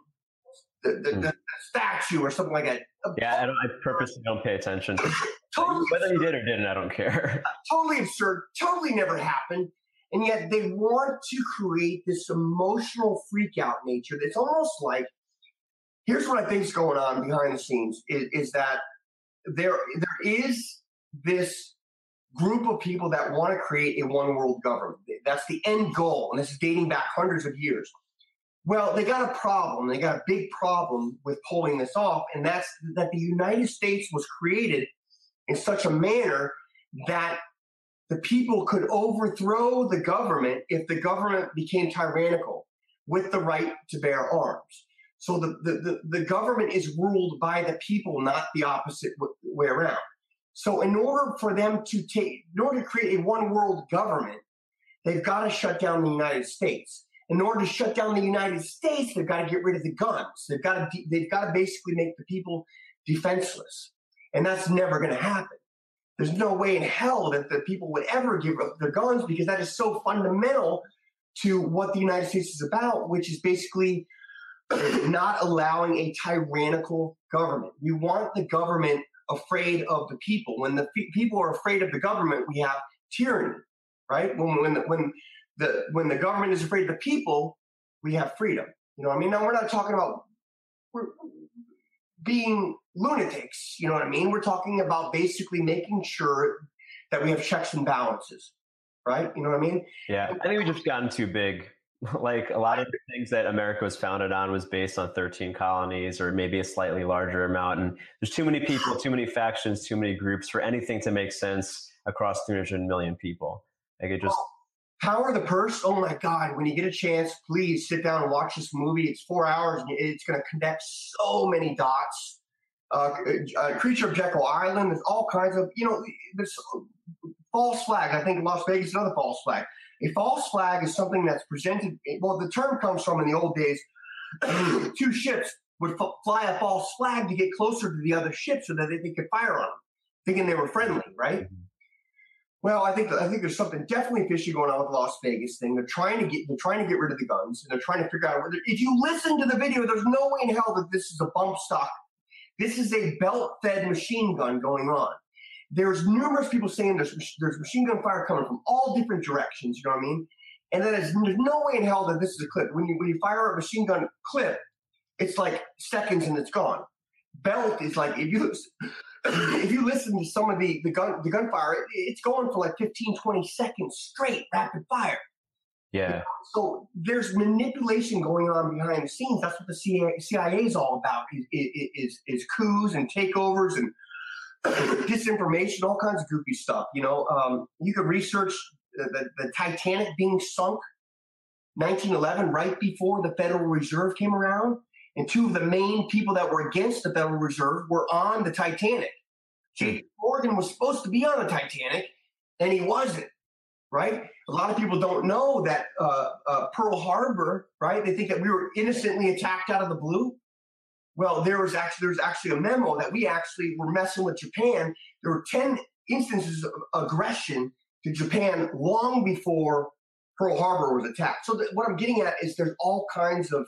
the, the, mm. the, statue or something like that. Yeah, I, don't, I purposely don't pay attention. totally Whether he did or didn't, I don't care. totally absurd. Totally never happened. And yet they want to create this emotional freakout nature that's almost like here's what I think is going on behind the scenes is, is that there there is this group of people that want to create a one world government. That's the end goal, and this is dating back hundreds of years. Well, they got a problem. They got a big problem with pulling this off, and that's that the United States was created in such a manner that the people could overthrow the government if the government became tyrannical with the right to bear arms. So the, the, the, the government is ruled by the people, not the opposite way around. So in order for them to take, in order to create a one world government, they've got to shut down the United States in order to shut down the United States, they've got to get rid of the guns. They've got to they've got to basically make the people defenseless, and that's never going to happen. There's no way in hell that the people would ever give up their guns because that is so fundamental to what the United States is about, which is basically not allowing a tyrannical government. We want the government afraid of the people. When the people are afraid of the government, we have tyranny, right? When when when the when the government is afraid of the people, we have freedom. You know what I mean? Now we're not talking about we're being lunatics. You know what I mean? We're talking about basically making sure that we have checks and balances, right? You know what I mean? Yeah, I think we've just gotten too big. like a lot of the things that America was founded on was based on 13 colonies or maybe a slightly larger amount. And there's too many people, too many factions, too many groups for anything to make sense across 300 million people. Like it just Power the Purse. Oh my God! When you get a chance, please sit down and watch this movie. It's four hours. and It's going to connect so many dots. Uh, uh, Creature of Jekyll Island. There's all kinds of you know. False flag. I think Las Vegas is another false flag. A false flag is something that's presented. Well, the term comes from in the old days. two ships would f- fly a false flag to get closer to the other ship so that they, they could fire on them, thinking they were friendly, right? Mm-hmm. Well, I think I think there's something definitely fishy going on with the Las Vegas thing. They're trying to get they're trying to get rid of the guns, and they're trying to figure out whether. If you listen to the video, there's no way in hell that this is a bump stock. This is a belt-fed machine gun going on. There's numerous people saying there's there's machine gun fire coming from all different directions. You know what I mean? And then there's, no way in hell that this is a clip. When you when you fire a machine gun clip, it's like seconds and it's gone. Belt is like if you if you listen to some of the the gun the gunfire, it's going for like 15, 20 seconds straight, rapid fire. Yeah. So there's manipulation going on behind the scenes. That's what the CIA, is all about: is is is coups and takeovers and disinformation, all kinds of goofy stuff. You know, um, you could research the, the, the Titanic being sunk 1911, right before the Federal Reserve came around. And two of the main people that were against the Federal Reserve were on the Titanic. J.P. Morgan was supposed to be on the Titanic, and he wasn't. Right? A lot of people don't know that uh, uh, Pearl Harbor. Right? They think that we were innocently attacked out of the blue. Well, there was actually there was actually a memo that we actually were messing with Japan. There were ten instances of aggression to Japan long before Pearl Harbor was attacked. So what I'm getting at is there's all kinds of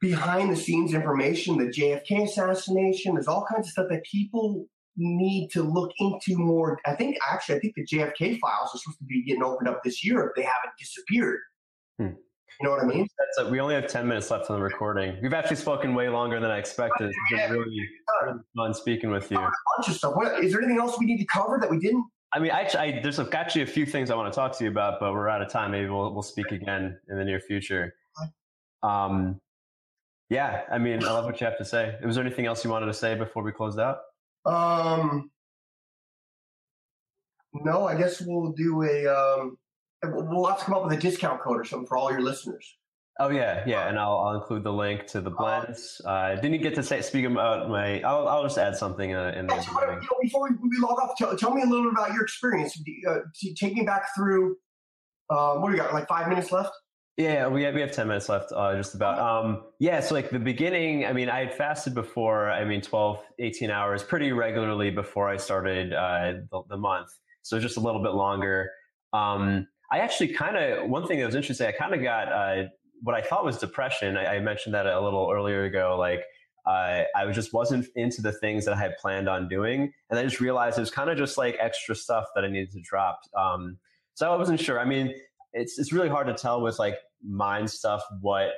behind the scenes information, the JFK assassination. There's all kinds of stuff that people need to look into more. I think actually, I think the JFK files are supposed to be getting opened up this year if they haven't disappeared. Hmm. You know what I mean? A, we only have 10 minutes left on the recording. We've actually spoken way longer than I expected. It's been really, really fun speaking with you. A bunch of stuff. What, is there anything else we need to cover that we didn't? I mean, actually, I, there's actually a few things I want to talk to you about, but we're out of time. Maybe we'll, we'll speak again in the near future. Um, yeah, I mean, I love what you have to say. Was there anything else you wanted to say before we closed out? Um, no, I guess we'll do a. Um, we'll have to come up with a discount code or something for all your listeners. Oh yeah, yeah, and I'll, I'll include the link to the uh, blends. Uh, didn't get to say speak about my. I'll, I'll just add something uh, in there. You know, before we, we, log off, tell, tell, me a little bit about your experience. Uh, take me back through. Uh, what do we got? Like five minutes left. Yeah, we have, we have 10 minutes left, uh, just about. Um, yeah, so like the beginning, I mean, I had fasted before, I mean, 12, 18 hours pretty regularly before I started uh, the, the, month. So just a little bit longer. Um, I actually kind of, one thing that was interesting, I kind of got uh, what I thought was depression. I, I, mentioned that a little earlier ago. Like, uh, I just wasn't into the things that I had planned on doing. And I just realized it was kind of just like extra stuff that I needed to drop. Um, so I wasn't sure. I mean, it's it's really hard to tell with like mind stuff what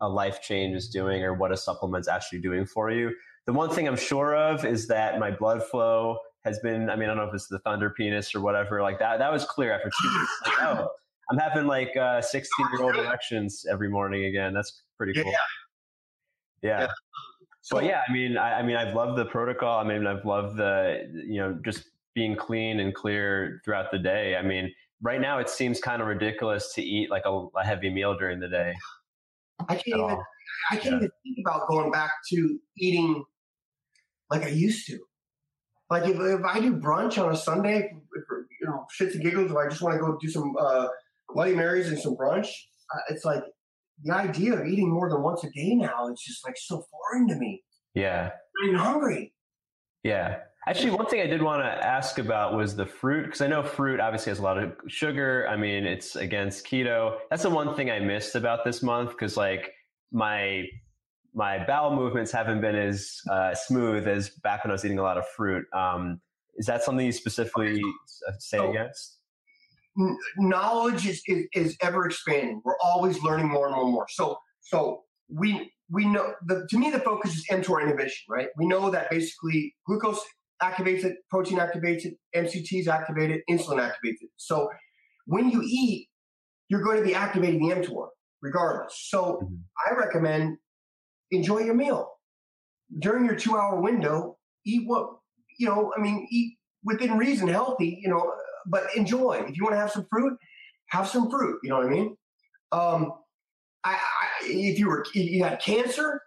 a life change is doing or what a supplement's actually doing for you. The one thing I'm sure of is that my blood flow has been, I mean, I don't know if it's the thunder penis or whatever, like that. That was clear after two weeks. Like, oh, I'm having like 16 uh, year old erections every morning again. That's pretty cool. Yeah. yeah. yeah. So, but yeah, I mean, I, I mean, I've loved the protocol. I mean, I've loved the, you know, just being clean and clear throughout the day. I mean, right now it seems kind of ridiculous to eat like a, a heavy meal during the day. I can't even I can't yeah. even think about going back to eating like I used to. Like if, if I do brunch on a Sunday, if, you know, shits and giggles, if I just want to go do some uh, Bloody Marys and some brunch, uh, it's like the idea of eating more than once a day now. It's just like so foreign to me. Yeah, I'm hungry. Yeah, Actually, one thing I did want to ask about was the fruit, because I know fruit obviously has a lot of sugar. I mean, it's against keto. That's the one thing I missed about this month, because like my my bowel movements haven't been as uh, smooth as back when I was eating a lot of fruit. Um, is that something you specifically say so, against? Knowledge is, is, is ever expanding. We're always learning more and more and more. So so we we know the, to me the focus is mTOR inhibition, right? We know that basically glucose activates it, protein activates it, MCTs activate it, insulin activates it. So when you eat, you're going to be activating the mTOR regardless. So mm-hmm. I recommend enjoy your meal. During your two hour window, eat what, you know, I mean, eat within reason, healthy, you know, but enjoy. If you want to have some fruit, have some fruit. You know what I mean? Um, I, I, if you were, if you had cancer,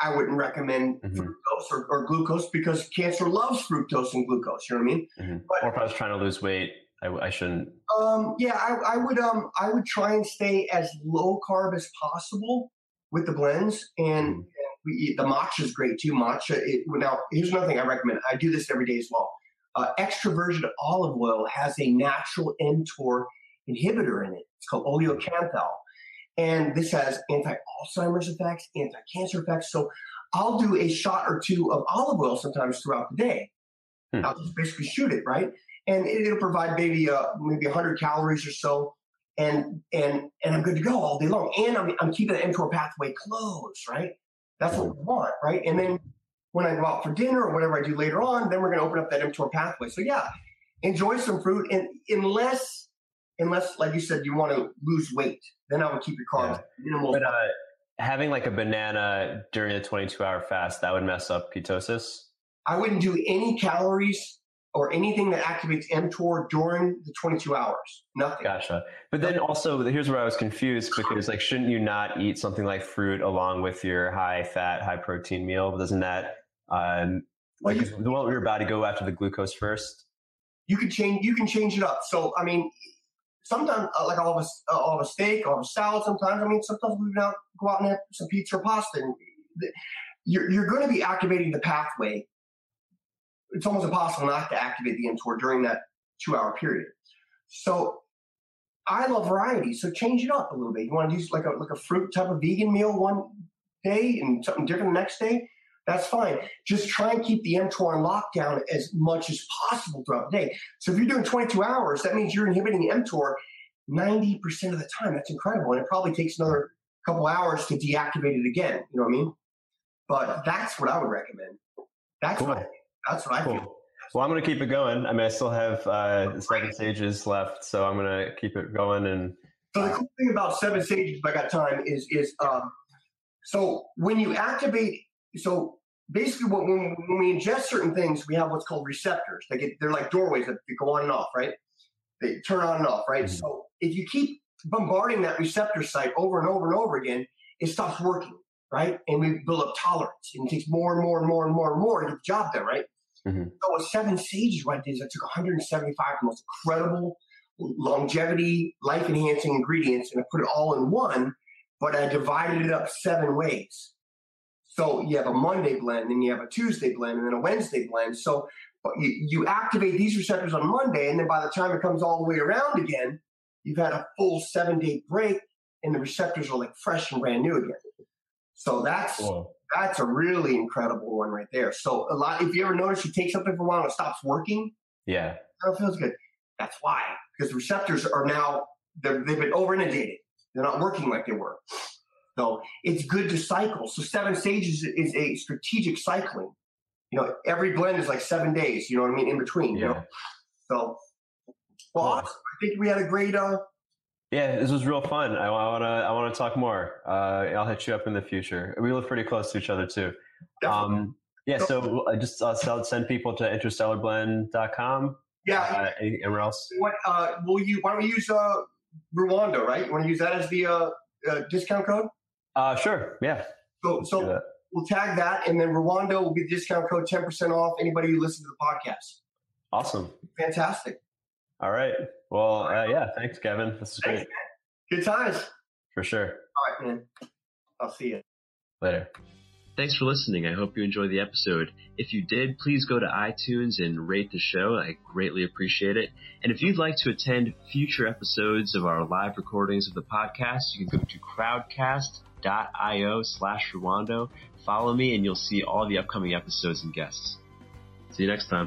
I wouldn't recommend mm-hmm. fructose or, or, glucose because cancer loves fructose and glucose. You know what I mean? Mm-hmm. But, or if I was trying to lose weight, I, I shouldn't. Um, yeah, I, I, would. Um, I would try and stay as low carb as possible with the blends, and, mm-hmm. we eat, the matcha is great too. Matcha. It, now, here's another thing I recommend. I do this every day as well. Uh, extra virgin olive oil has a natural mTOR inhibitor in it. It's called oleocanthal. And this has anti-Alzheimer's effects, anti-cancer effects. So I'll do a shot or two of olive oil sometimes throughout the day. Hmm. I'll just basically shoot it, right? And it, will provide maybe uh, maybe 100 calories or so, and and and I'm good to go all day long. And I'm I'm keeping the mTOR pathway closed, right? That's what we want, right? And then when I go out for dinner or whatever I do later on, then we're going to open up that mTOR pathway. So yeah, enjoy some fruit, and unless unless like you said you want to lose weight, then I would keep your carbs yeah. minimal. But uh, having like a banana during a 22 hour fast, that would mess up ketosis. I wouldn't do any calories or anything that activates mTOR during the 22 hours. Nothing. Gotcha. But then also, here's where I was confused because like, shouldn't you not eat something like fruit along with your high fat, high protein meal? Doesn't that um, like well, you, the one your body go after the glucose first? You can change. You can change it up. So I mean, sometimes uh, like I'll have a, uh, I'll have a steak, I'll have a salad. Sometimes I mean, sometimes we out, go out and have some pizza or pasta. And you're you're going to be activating the pathway. It's almost impossible not to activate the mTOR during that two hour period. So I love variety. So change it up a little bit. You want to use like a like a fruit type of vegan meal one day and something different the next day. That's fine. Just try and keep the mTOR on lockdown as much as possible throughout the day. So if you're doing 22 hours, that means you're inhibiting mTOR 90% of the time. That's incredible. And it probably takes another couple hours to deactivate it again. You know what I mean? But that's what I would recommend. That's cool. what I, that's what I cool. feel. Well, I'm going to keep it going. I mean, I still have uh, seven sages left, so I'm going to keep it going. And so the cool thing about seven sages, if I got time, is is um, so when you activate so basically, when, when we ingest certain things, we have what's called receptors. They get they're like doorways that go on and off, right? They turn on and off, right? Mm-hmm. So if you keep bombarding that receptor site over and over and over again, it stops working, right? And we build up tolerance, and it takes more and more and more and more and more to get the job done, right? Mm-hmm. So with seven sages, what I did is I took 175 the most incredible longevity, life enhancing ingredients, and I put it all in one, but I divided it up seven ways. So you have a Monday blend, and you have a Tuesday blend, and then a Wednesday blend. So you, you activate these receptors on Monday, and then by the time it comes all the way around again, you've had a full seven day break, and the receptors are like fresh and brand new again. So that's that's a really incredible one right there. So a lot, if you ever notice, you take something for a while and it stops working. Yeah, it feels good. That's why, because the receptors are now they've been over inundated. They're not working like they were. So it's good to cycle. So seven sages is a strategic cycling. You know, every blend is like seven days. You know what I mean? In between. Yeah. You know? So, well, cool. I think we had a great uh, yeah, this was real fun. I, want to I want to talk more. Uh, I'll hit you up in the future. We live pretty close to each other too. Um, yeah, so I just uh, send people to interstellarblend.com. Yeah. Uh, anywhere else? What uh, will you? Why don't we use uh, Ruwando? Right? You want to use that as the uh, uh, discount code? Uh, sure. Yeah. So so we'll tag that, and then Ruwando will be the discount code ten percent off anybody who listens to the podcast. Awesome. Fantastic. All right. Well, uh, yeah. Thanks, Gavin. This is great. Good times. For sure. All right, man. I'll see you later. Thanks for listening. I hope you enjoyed the episode. If you did, please go to iTunes and rate the show. I greatly appreciate it. And if you'd like to attend future episodes of our live recordings of the podcast, you can go to crowdcast.io slash Ruwando. Follow me and you'll see all the upcoming episodes and guests. See you next time.